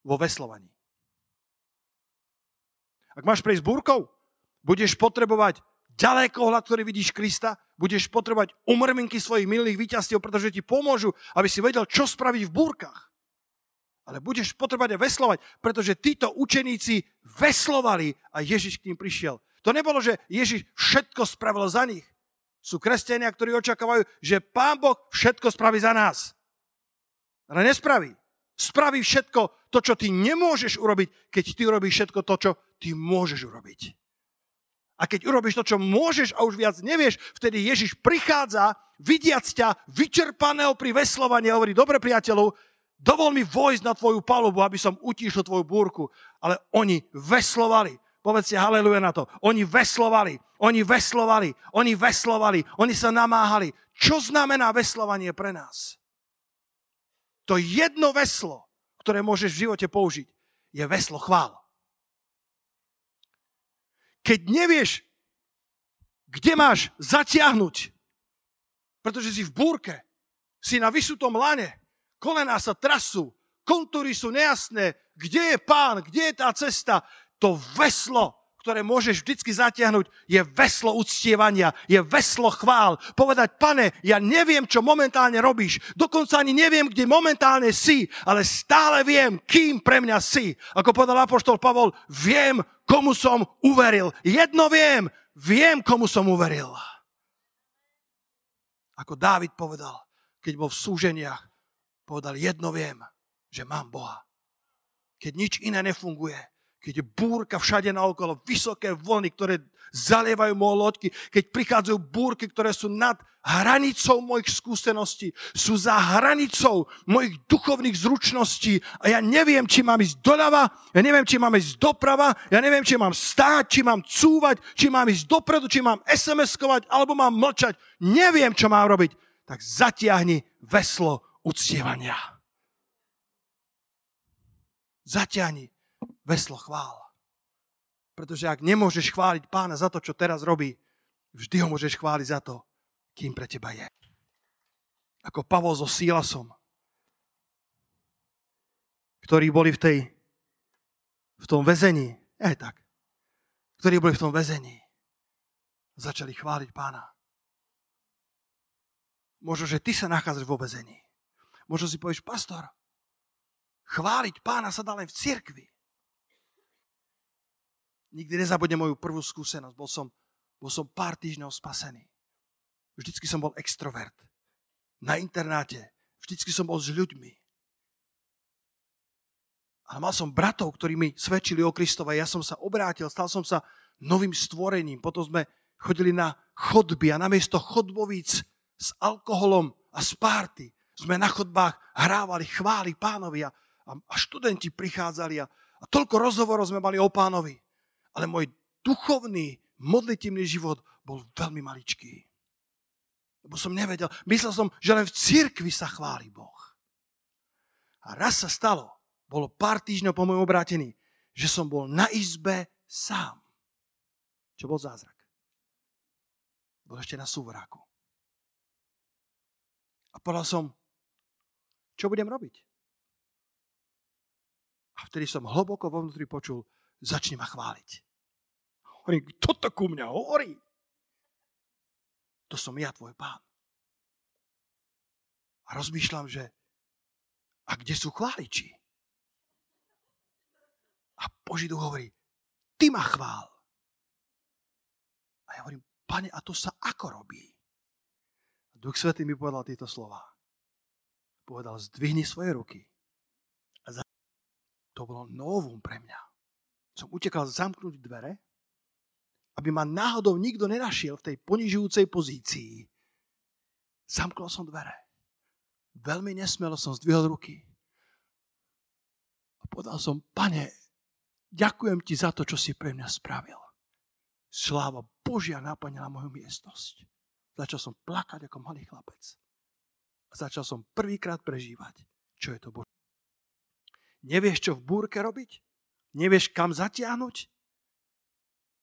vo veslovaní. Ak máš prejsť búrkou, budeš potrebovať ďalekohľad, ktorý vidíš Krista, budeš potrebovať umrvinky svojich milých víťazstiev, pretože ti pomôžu, aby si vedel, čo spraviť v búrkach. Ale budeš potrebovať veslovať, pretože títo učeníci veslovali a Ježiš k ním prišiel. To nebolo, že Ježiš všetko spravil za nich. Sú kresťania, ktorí očakávajú, že Pán Boh všetko spraví za nás. Ale nespraví. Spraví všetko to, čo ty nemôžeš urobiť, keď ty urobíš všetko to, čo ty môžeš urobiť. A keď urobíš to, čo môžeš a už viac nevieš, vtedy Ježiš prichádza, vidiac ťa vyčerpaného pri veslovaní a hovorí, dobre priateľov, dovol mi vojsť na tvoju palubu, aby som utíšil tvoju búrku. Ale oni veslovali. Povedzte haleluja na to. Oni veslovali, oni veslovali, oni veslovali, oni sa namáhali. Čo znamená veslovanie pre nás? To jedno veslo, ktoré môžeš v živote použiť, je veslo chvál keď nevieš, kde máš zatiahnuť, pretože si v búrke, si na vysutom lane, kolená sa trasú, kontúry sú nejasné, kde je pán, kde je tá cesta, to veslo ktoré môžeš vždycky zatiahnuť, je veslo uctievania, je veslo chvál. Povedať, pane, ja neviem, čo momentálne robíš, dokonca ani neviem, kde momentálne si, ale stále viem, kým pre mňa si. Ako povedal apoštol Pavol, viem, komu som uveril. Jedno viem, viem, komu som uveril. Ako Dávid povedal, keď bol v súženiach, povedal, jedno viem, že mám Boha. Keď nič iné nefunguje, keď je búrka všade naokolo, vysoké vlny, ktoré zalievajú moje loďky, keď prichádzajú búrky, ktoré sú nad hranicou mojich skúseností, sú za hranicou mojich duchovných zručností a ja neviem, či mám ísť doľava, ja neviem, či mám ísť doprava, ja neviem, či mám stáť, či mám cúvať, či mám ísť dopredu, či mám SMS-kovať, alebo mám mlčať. Neviem, čo mám robiť. Tak zatiahni veslo uctievania. Zatiahni veslo chvál. Pretože ak nemôžeš chváliť pána za to, čo teraz robí, vždy ho môžeš chváliť za to, kým pre teba je. Ako Pavol so Sílasom, ktorí boli v, tej, v tom väzení, aj tak, ktorí boli v tom väzení, začali chváliť pána. Možno, že ty sa nachádzaš vo väzení. Možno si povieš, pastor, chváliť pána sa dá len v cirkvi. Nikdy nezabudnem moju prvú skúsenosť. Bol som, bol som pár týždňov spasený. Vždycky som bol extrovert. Na internáte. Vždycky som bol s ľuďmi. Ale mal som bratov, ktorí mi svedčili o Kristova. Ja som sa obrátil, stal som sa novým stvorením. Potom sme chodili na chodby a namiesto chodbovíc s alkoholom a s párty sme na chodbách hrávali chváli pánovi a, a študenti prichádzali a, a toľko rozhovorov sme mali o pánovi ale môj duchovný, modlitívny život bol veľmi maličký. Lebo som nevedel, myslel som, že len v cirkvi sa chváli Boh. A raz sa stalo, bolo pár týždňov po môjom obrátení, že som bol na izbe sám. Čo bol zázrak? Bol ešte na súvráku. A povedal som, čo budem robiť? A vtedy som hlboko vo vnútri počul, začni ma chváliť. Hovorím, kto to ku mňa hovorí? To som ja, tvoj pán. A rozmýšľam, že a kde sú chváliči? A Boží duch hovorí, ty ma chvál. A ja hovorím, pane, a to sa ako robí? A Duch Svetý mi povedal tieto slova. Povedal, zdvihni svoje ruky. A za... To bolo novum pre mňa. Som utekal zamknúť dvere aby ma náhodou nikto nenašiel v tej ponižujúcej pozícii. Zamkol som dvere. Veľmi nesmelo som zdvihol ruky. A povedal som, pane, ďakujem ti za to, čo si pre mňa spravil. Sláva Božia naplnila moju miestnosť. Začal som plakať ako malý chlapec. A začal som prvýkrát prežívať, čo je to Božie. Nevieš, čo v búrke robiť? Nevieš, kam zatiahnuť?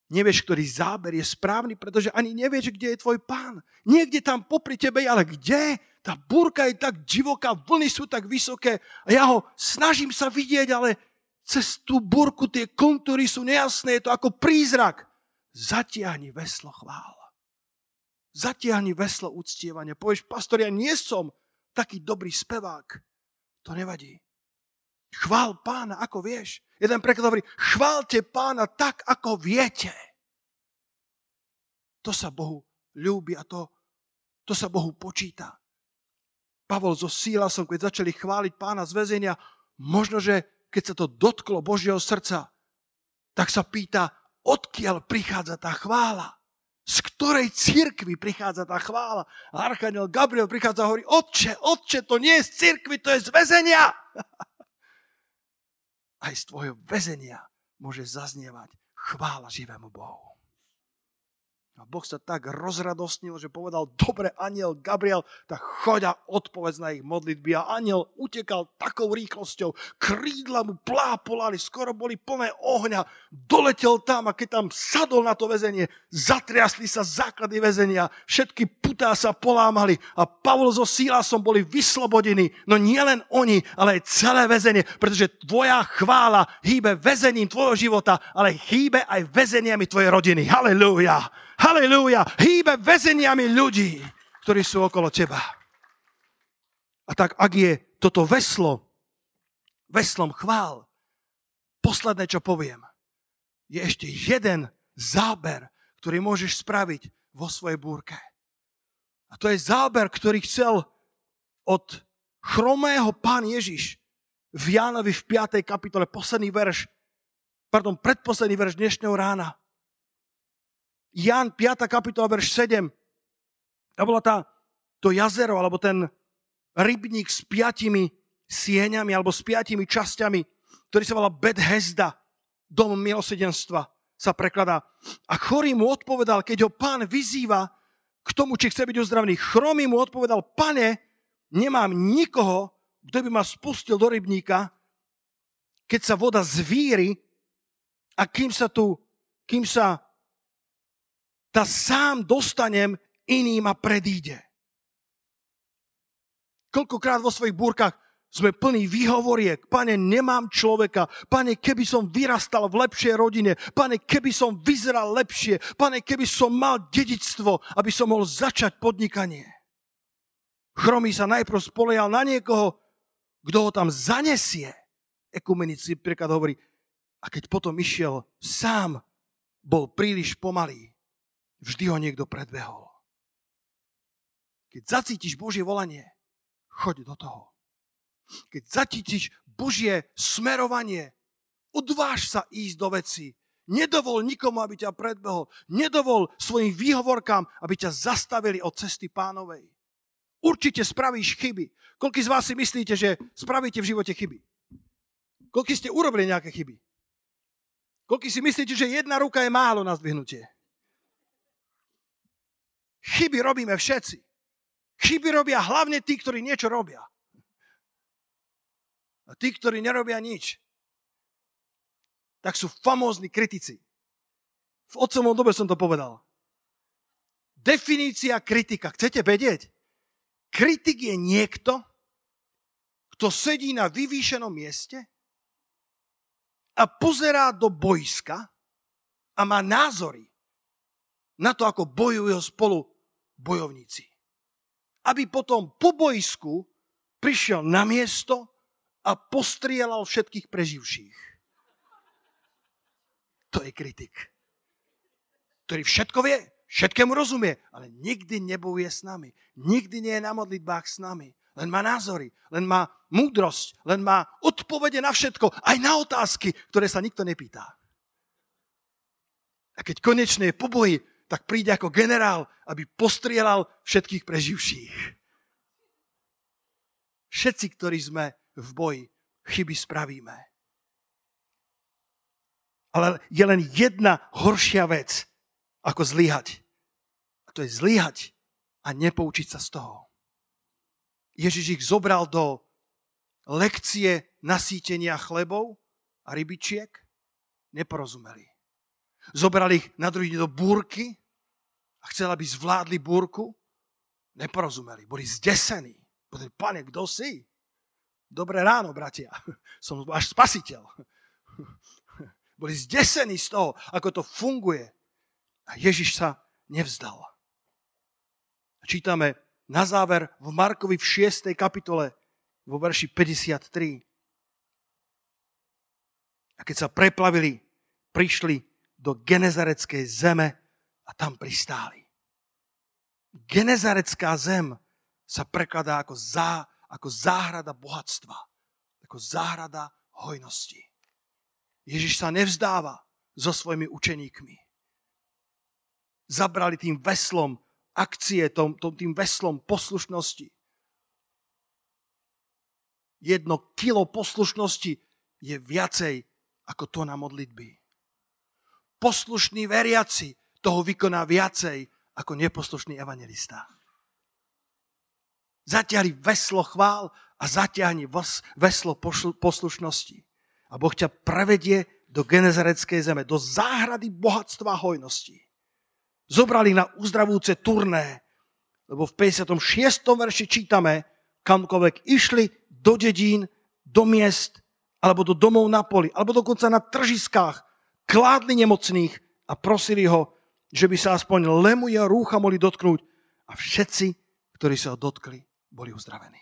Nevieš, ktorý záber je správny, pretože ani nevieš, kde je tvoj pán. Niekde tam popri tebe, ale kde? Tá búrka je tak divoká, vlny sú tak vysoké a ja ho snažím sa vidieť, ale cez tú búrku tie kontúry sú nejasné, je to ako prízrak. Zatiahni veslo chvála. Zatiahni veslo uctievania. Povieš, pastor, ja nie som taký dobrý spevák. To nevadí. Chvál pána, ako vieš. Jeden preklad hovorí, chválte pána tak, ako viete. To sa Bohu ľúbi a to, to sa Bohu počíta. Pavol so Sílasom, keď začali chváliť pána z väzenia, možno, že keď sa to dotklo Božieho srdca, tak sa pýta, odkiaľ prichádza tá chvála? Z ktorej církvy prichádza tá chvála? Archaniel Gabriel prichádza a hovorí, otče, otče, to nie je z církvy, to je z väzenia. [laughs] Aj z tvojho väzenia môže zaznievať chvála živému Bohu. A Boh sa tak rozradostnil, že povedal, dobre, aniel Gabriel, tak choď a odpovedz na ich modlitby. A aniel utekal takou rýchlosťou, krídla mu plápolali, skoro boli plné ohňa, doletel tam a keď tam sadol na to väzenie, zatriasli sa základy väzenia, všetky putá sa polámali a Pavol so Sílasom boli vyslobodení. No nielen oni, ale aj celé väzenie, pretože tvoja chvála hýbe väzením tvojho života, ale hýbe aj väzeniami tvojej rodiny. Halelúja! Halleluja, hýbe väzeniami ľudí, ktorí sú okolo teba. A tak, ak je toto veslo, veslom chvál, posledné, čo poviem, je ešte jeden záber, ktorý môžeš spraviť vo svojej búrke. A to je záber, ktorý chcel od chromého pán Ježiš v Jánovi v 5. kapitole, posledný verš, pardon, predposledný verš dnešného rána. Jan 5. kapitola, verš 7. To bola tá, to jazero, alebo ten rybník s piatimi sieňami, alebo s piatimi časťami, ktorý sa volá Bethesda, dom milosedenstva, sa prekladá. A chorý mu odpovedal, keď ho pán vyzýva k tomu, či chce byť uzdravený. Chromý mu odpovedal, pane, nemám nikoho, kto by ma spustil do rybníka, keď sa voda zvíri a kým sa tu, kým sa tá sám dostanem, iný ma predíde. Koľkokrát vo svojich búrkach sme plní výhovoriek. Pane, nemám človeka. Pane, keby som vyrastal v lepšej rodine. Pane, keby som vyzeral lepšie. Pane, keby som mal dedictvo, aby som mohol začať podnikanie. Chromý sa najprv spolial na niekoho, kto ho tam zanesie. Ekumenici príklad hovorí, a keď potom išiel sám, bol príliš pomalý vždy ho niekto predbehol. Keď zacítiš Božie volanie, choď do toho. Keď zacítiš Božie smerovanie, odváž sa ísť do veci. Nedovol nikomu, aby ťa predbehol. Nedovol svojim výhovorkám, aby ťa zastavili od cesty pánovej. Určite spravíš chyby. Koľko z vás si myslíte, že spravíte v živote chyby? Koľko ste urobili nejaké chyby? Koľko si myslíte, že jedna ruka je málo na zdvihnutie? Chyby robíme všetci. Chyby robia hlavne tí, ktorí niečo robia. A tí, ktorí nerobia nič, tak sú famózni kritici. V otcovom dobe som to povedal. Definícia kritika. Chcete vedieť? Kritik je niekto, kto sedí na vyvýšenom mieste a pozerá do boiska a má názory na to, ako bojujú spolu bojovníci. Aby potom po bojsku prišiel na miesto a postrielal všetkých preživších. To je kritik, ktorý všetko vie, všetkému rozumie, ale nikdy nebojuje s nami. Nikdy nie je na modlitbách s nami. Len má názory, len má múdrosť, len má odpovede na všetko, aj na otázky, ktoré sa nikto nepýta. A keď konečne je po boji, tak príde ako generál, aby postrielal všetkých preživších. Všetci, ktorí sme v boji, chyby spravíme. Ale je len jedna horšia vec, ako zlyhať. A to je zlyhať a nepoučiť sa z toho. Ježiš ich zobral do lekcie nasýtenia chlebov a rybičiek. Neporozumeli. Zobral ich na druhý deň do búrky a chcel, aby zvládli búrku. Neporozumeli, boli zdesení. Povedali, pane, kto si? Dobré ráno, bratia. [laughs] Som až spasiteľ. [laughs] Boli zdesení z toho, ako to funguje. A Ježiš sa nevzdal. čítame na záver v Markovi v 6. kapitole vo verši 53. A keď sa preplavili, prišli do Genezareckej zeme a tam pristáli. Genezarecká zem sa prekladá ako, zá, ako záhrada bohatstva, ako záhrada hojnosti. Ježiš sa nevzdáva so svojimi učeníkmi. Zabrali tým veslom akcie, tom, tom, tým veslom poslušnosti. Jedno kilo poslušnosti je viacej ako to na modlitby. Poslušný veriaci toho vykoná viacej ako neposlušný evangelista. Zatiahli veslo chvál a zatiahni veslo poslušnosti. A Boh ťa prevedie do Genezareckej zeme, do záhrady bohatstva a hojnosti. Zobrali na uzdravúce turné, lebo v 56. verši čítame, kamkoľvek išli do dedín, do miest, alebo do domov na poli, alebo dokonca na tržiskách, kládli nemocných a prosili ho, že by sa aspoň lemuje rúcha mohli dotknúť a všetci, ktorí sa ho dotkli, boli uzdravení.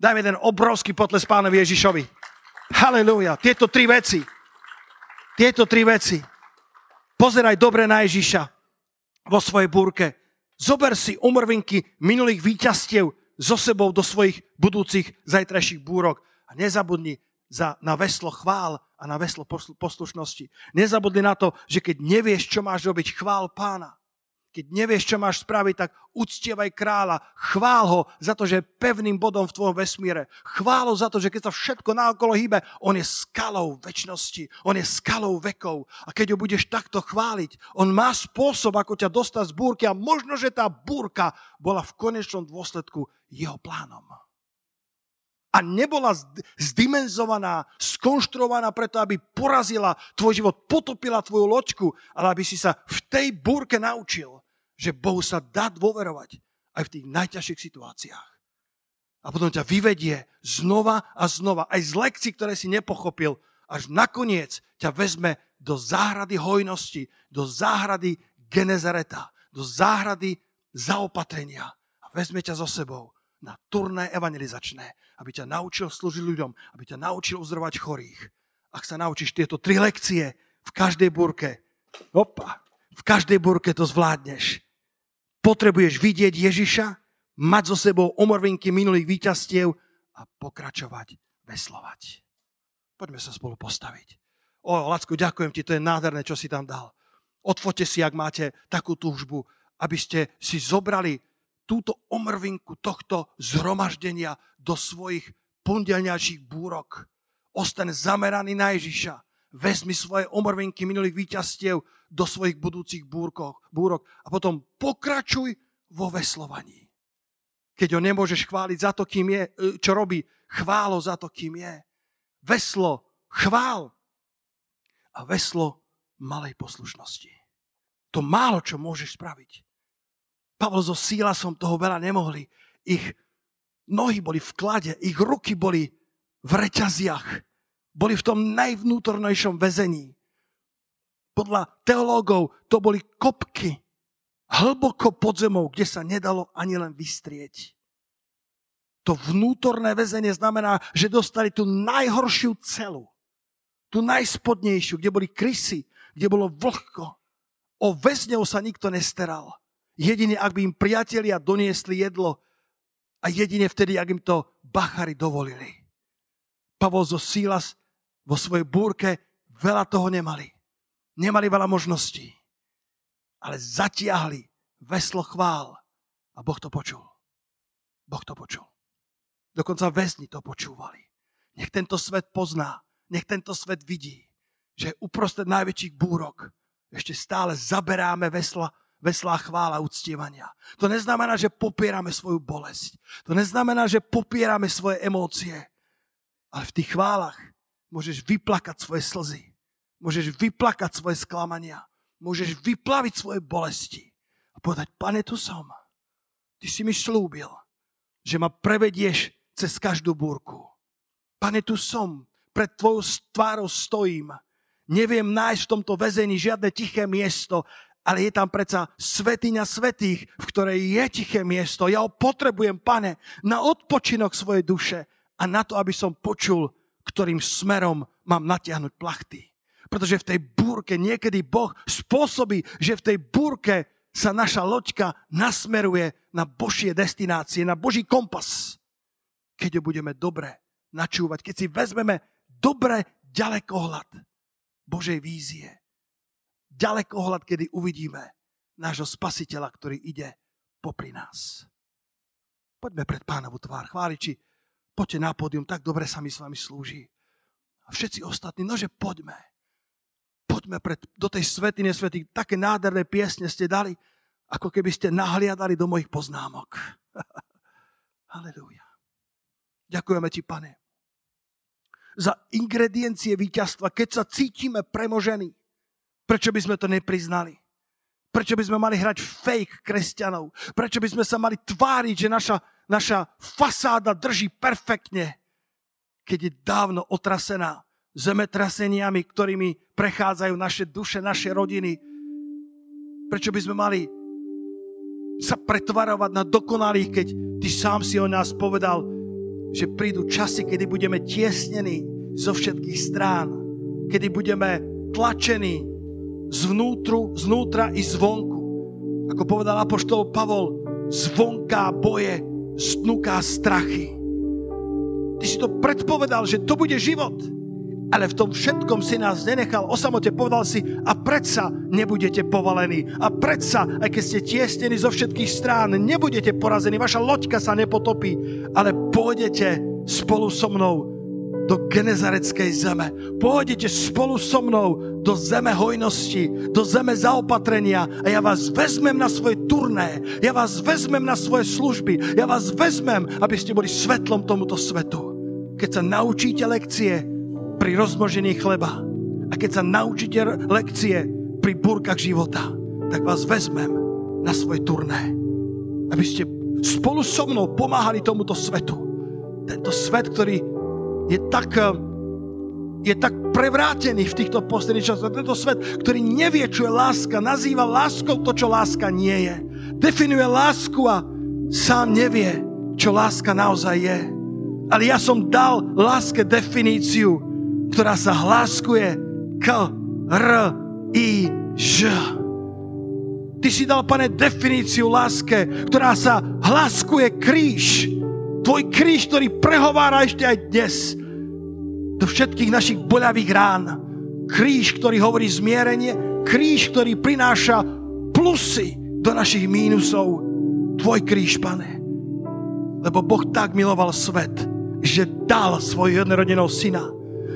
Dajme ten obrovský potles pánovi Ježišovi. Halelúja. Tieto tri veci. Tieto tri veci. Pozeraj dobre na Ježiša vo svojej búrke. Zober si umrvinky minulých výťastiev so sebou do svojich budúcich zajtrajších búrok a nezabudni za, na veslo chvál a na veslo poslušnosti. Nezabudni na to, že keď nevieš, čo máš robiť, chvál pána. Keď nevieš, čo máš spraviť, tak uctievaj kráľa. Chvál ho za to, že je pevným bodom v tvojom vesmíre. Chvál ho za to, že keď sa všetko naokolo hýbe, on je skalou väčšnosti. On je skalou vekov. A keď ho budeš takto chváliť, on má spôsob, ako ťa dostať z búrky a možno, že tá búrka bola v konečnom dôsledku jeho plánom a nebola zdimenzovaná, skonštruovaná preto, aby porazila tvoj život, potopila tvoju loďku, ale aby si sa v tej búrke naučil, že Bohu sa dá dôverovať aj v tých najťažších situáciách. A potom ťa vyvedie znova a znova, aj z lekcií, ktoré si nepochopil, až nakoniec ťa vezme do záhrady hojnosti, do záhrady Genezareta, do záhrady zaopatrenia a vezme ťa so sebou na turné evangelizačné, aby ťa naučil slúžiť ľuďom, aby ťa naučil uzdrovať chorých. Ak sa naučíš tieto tri lekcie v každej burke, opa, v každej burke to zvládneš. Potrebuješ vidieť Ježiša, mať so sebou omrvinky minulých výťastiev a pokračovať, veslovať. Poďme sa spolu postaviť. O, Lacko, ďakujem ti, to je nádherné, čo si tam dal. Odfote si, ak máte takú túžbu, aby ste si zobrali túto omrvinku tohto zhromaždenia do svojich pondelňačích búrok. Ostaň zameraný na Ježiša. Vezmi svoje omrvinky minulých výťastiev do svojich budúcich búrkov, búrok a potom pokračuj vo veslovaní. Keď ho nemôžeš chváliť za to, kým je, e, čo robí, chválo za to, kým je. Veslo, chvál a veslo malej poslušnosti. To málo, čo môžeš spraviť. Pavol so Sílasom toho veľa nemohli. Ich nohy boli v klade, ich ruky boli v reťaziach. Boli v tom najvnútornejšom väzení. Podľa teológov to boli kopky hlboko pod zemou, kde sa nedalo ani len vystrieť. To vnútorné väzenie znamená, že dostali tú najhoršiu celu. Tú najspodnejšiu, kde boli krysy, kde bolo vlhko. O väzňov sa nikto nesteral. Jedine, ak by im priatelia doniesli jedlo a jedine vtedy, ak im to bachary dovolili. Pavol zo Sílas vo svojej búrke veľa toho nemali. Nemali veľa možností. Ale zatiahli veslo chvál a Boh to počul. Boh to počul. Dokonca väzni to počúvali. Nech tento svet pozná, nech tento svet vidí, že uprostred najväčších búrok ešte stále zaberáme vesla veslá chvála uctievania. To neznamená, že popierame svoju bolesť. To neznamená, že popierame svoje emócie. Ale v tých chválach môžeš vyplakať svoje slzy. Môžeš vyplakať svoje sklamania. Môžeš vyplaviť svoje bolesti. A povedať, pane, tu som. Ty si mi slúbil, že ma prevedieš cez každú búrku. Pane, tu som. Pred tvojou tvárou stojím. Neviem nájsť v tomto väzení žiadne tiché miesto, ale je tam predsa svetiňa svetých, v ktorej je tiché miesto. Ja ho potrebujem, pane, na odpočinok svojej duše a na to, aby som počul, ktorým smerom mám natiahnuť plachty. Pretože v tej búrke niekedy Boh spôsobí, že v tej búrke sa naša loďka nasmeruje na Božie destinácie, na Boží kompas. Keď ho budeme dobre načúvať, keď si vezmeme dobre ďalekohľad Božej vízie. Ďalekohľad, kedy uvidíme nášho spasiteľa, ktorý ide popri nás. Poďme pred pánovu tvár. Chváliči, poďte na pódium, tak dobre sa mi s vami slúži. A všetci ostatní, nože poďme poďme pred, do tej svety. Také nádherné piesne ste dali, ako keby ste nahliadali do mojich poznámok. [laughs] Halelúja. Ďakujeme ti, pane, za ingrediencie víťazstva, keď sa cítime premožení. Prečo by sme to nepriznali? Prečo by sme mali hrať fake kresťanov? Prečo by sme sa mali tváriť, že naša, naša fasáda drží perfektne, keď je dávno otrasená zemetraseniami, ktorými prechádzajú naše duše, naše rodiny. Prečo by sme mali sa pretvarovať na dokonalých, keď ty sám si o nás povedal, že prídu časy, kedy budeme tiesnení zo všetkých strán, kedy budeme tlačení zvnútru, znútra i zvonku. Ako povedal apoštol Pavol, zvonká boje, stnuká strachy. Ty si to predpovedal, že to bude život ale v tom všetkom si nás nenechal o samote, povedal si a predsa nebudete povalení a predsa, aj keď ste tiestení zo všetkých strán, nebudete porazení, vaša loďka sa nepotopí, ale pôjdete spolu so mnou do genezareckej zeme. Pôjdete spolu so mnou do zeme hojnosti, do zeme zaopatrenia a ja vás vezmem na svoje turné, ja vás vezmem na svoje služby, ja vás vezmem, aby ste boli svetlom tomuto svetu. Keď sa naučíte lekcie, pri rozmnožení chleba. A keď sa naučíte lekcie pri búrkach života, tak vás vezmem na svoje turné. Aby ste spolu so mnou pomáhali tomuto svetu. Tento svet, ktorý je tak, eh, je tak prevrátený v týchto posledných časoch. Tento svet, ktorý nevie, čo je láska, nazýva láskou to, čo láska nie je. Definuje lásku a sám nevie, čo láska naozaj je. Ale ja som dal láske definíciu, ktorá sa hláskuje k R I Ž. Ty si dal, pane, definíciu láske, ktorá sa hláskuje kríž. Tvoj kríž, ktorý prehovára ešte aj dnes do všetkých našich boľavých rán. Kríž, ktorý hovorí zmierenie, kríž, ktorý prináša plusy do našich mínusov. Tvoj kríž, pane. Lebo Boh tak miloval svet, že dal svojho jednorodeného syna,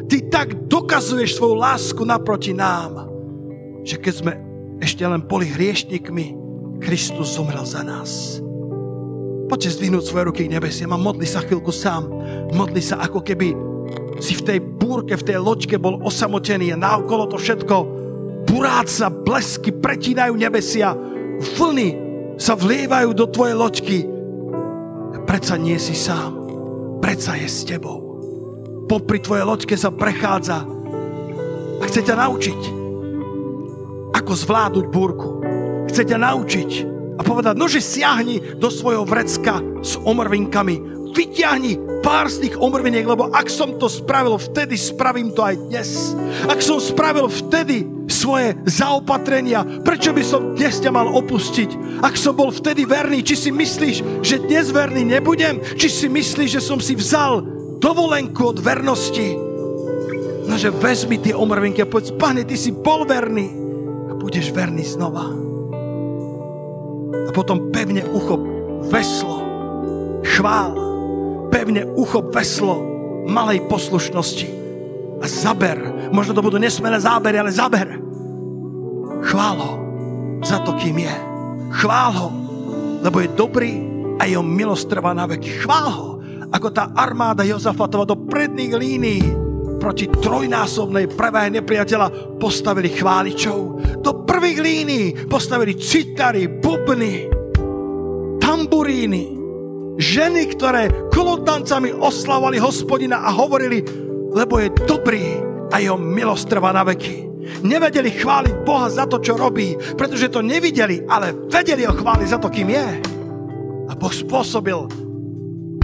Ty tak dokazuješ svoju lásku naproti nám, že keď sme ešte len boli hriešnikmi, Kristus zomrel za nás. Poďte zdvihnúť svoje ruky k nebesiam a modli sa chvíľku sám. Modli sa ako keby si v tej búrke, v tej loďke bol osamotený a naokolo to všetko buráca, blesky pretínajú nebesia, vlny sa vlievajú do tvojej loďky. Predsa nie si sám, predsa je s tebou popri tvojej loďke sa prechádza a chce ťa naučiť, ako zvládnuť búrku. Chce ťa naučiť a povedať, nože siahni do svojho vrecka s omrvinkami. Vyťahni pár z tých omrviniek, lebo ak som to spravil vtedy, spravím to aj dnes. Ak som spravil vtedy svoje zaopatrenia, prečo by som dnes ťa mal opustiť? Ak som bol vtedy verný, či si myslíš, že dnes verný nebudem? Či si myslíš, že som si vzal dovolenku od vernosti. No, že vezmi tie omrvinky a povedz, pane, ty si bol verný a budeš verný znova. A potom pevne uchop veslo, chvál, pevne uchop veslo malej poslušnosti a zaber. Možno to budú nesmelé zábery, ale zaber. Chvál ho za to, kým je. Chvál ho, lebo je dobrý a jeho milosť trvá na veky. Chvál ho, ako tá armáda Jozafatova do predných línií proti trojnásobnej prevahe nepriateľa postavili chváličov. Do prvých línií postavili citary, bubny, tamburíny, ženy, ktoré kolotancami oslavovali hospodina a hovorili, lebo je dobrý a jeho milosť trvá na veky. Nevedeli chváliť Boha za to, čo robí, pretože to nevideli, ale vedeli ho chváliť za to, kým je. A Boh spôsobil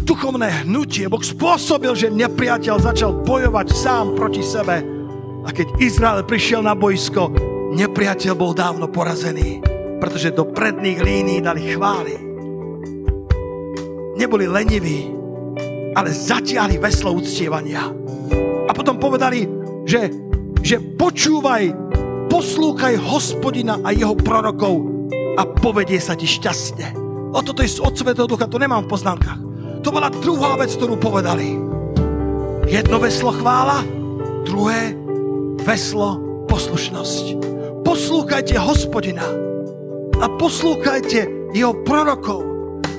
duchovné hnutie. Boh spôsobil, že nepriateľ začal bojovať sám proti sebe. A keď Izrael prišiel na boisko, nepriateľ bol dávno porazený, pretože do predných línií dali chvály. Neboli leniví, ale zatiahli veslo uctievania. A potom povedali, že, že počúvaj, poslúchaj hospodina a jeho prorokov a povedie sa ti šťastne. O toto je od Svetého Ducha, to nemám v poznámkach. To bola druhá vec, ktorú povedali. Jedno veslo chvála, druhé veslo poslušnosť. Poslúchajte hospodina a poslúchajte jeho prorokov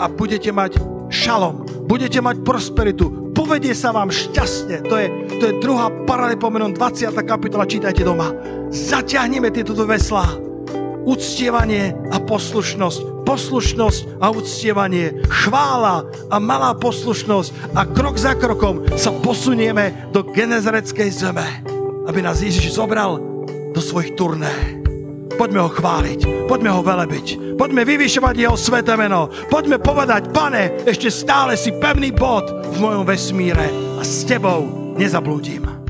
a budete mať šalom, budete mať prosperitu, povedie sa vám šťastne. To je, to je druhá paralepomenon 20. kapitola, čítajte doma. Zaťahneme tieto dve veslá. Uctievanie a poslušnosť poslušnosť a uctievanie, chvála a malá poslušnosť a krok za krokom sa posunieme do genezareckej zeme, aby nás Ježiš zobral do svojich turné. Poďme ho chváliť, poďme ho velebiť, poďme vyvyšovať jeho sveté meno, poďme povedať, pane, ešte stále si pevný bod v mojom vesmíre a s tebou nezablúdim.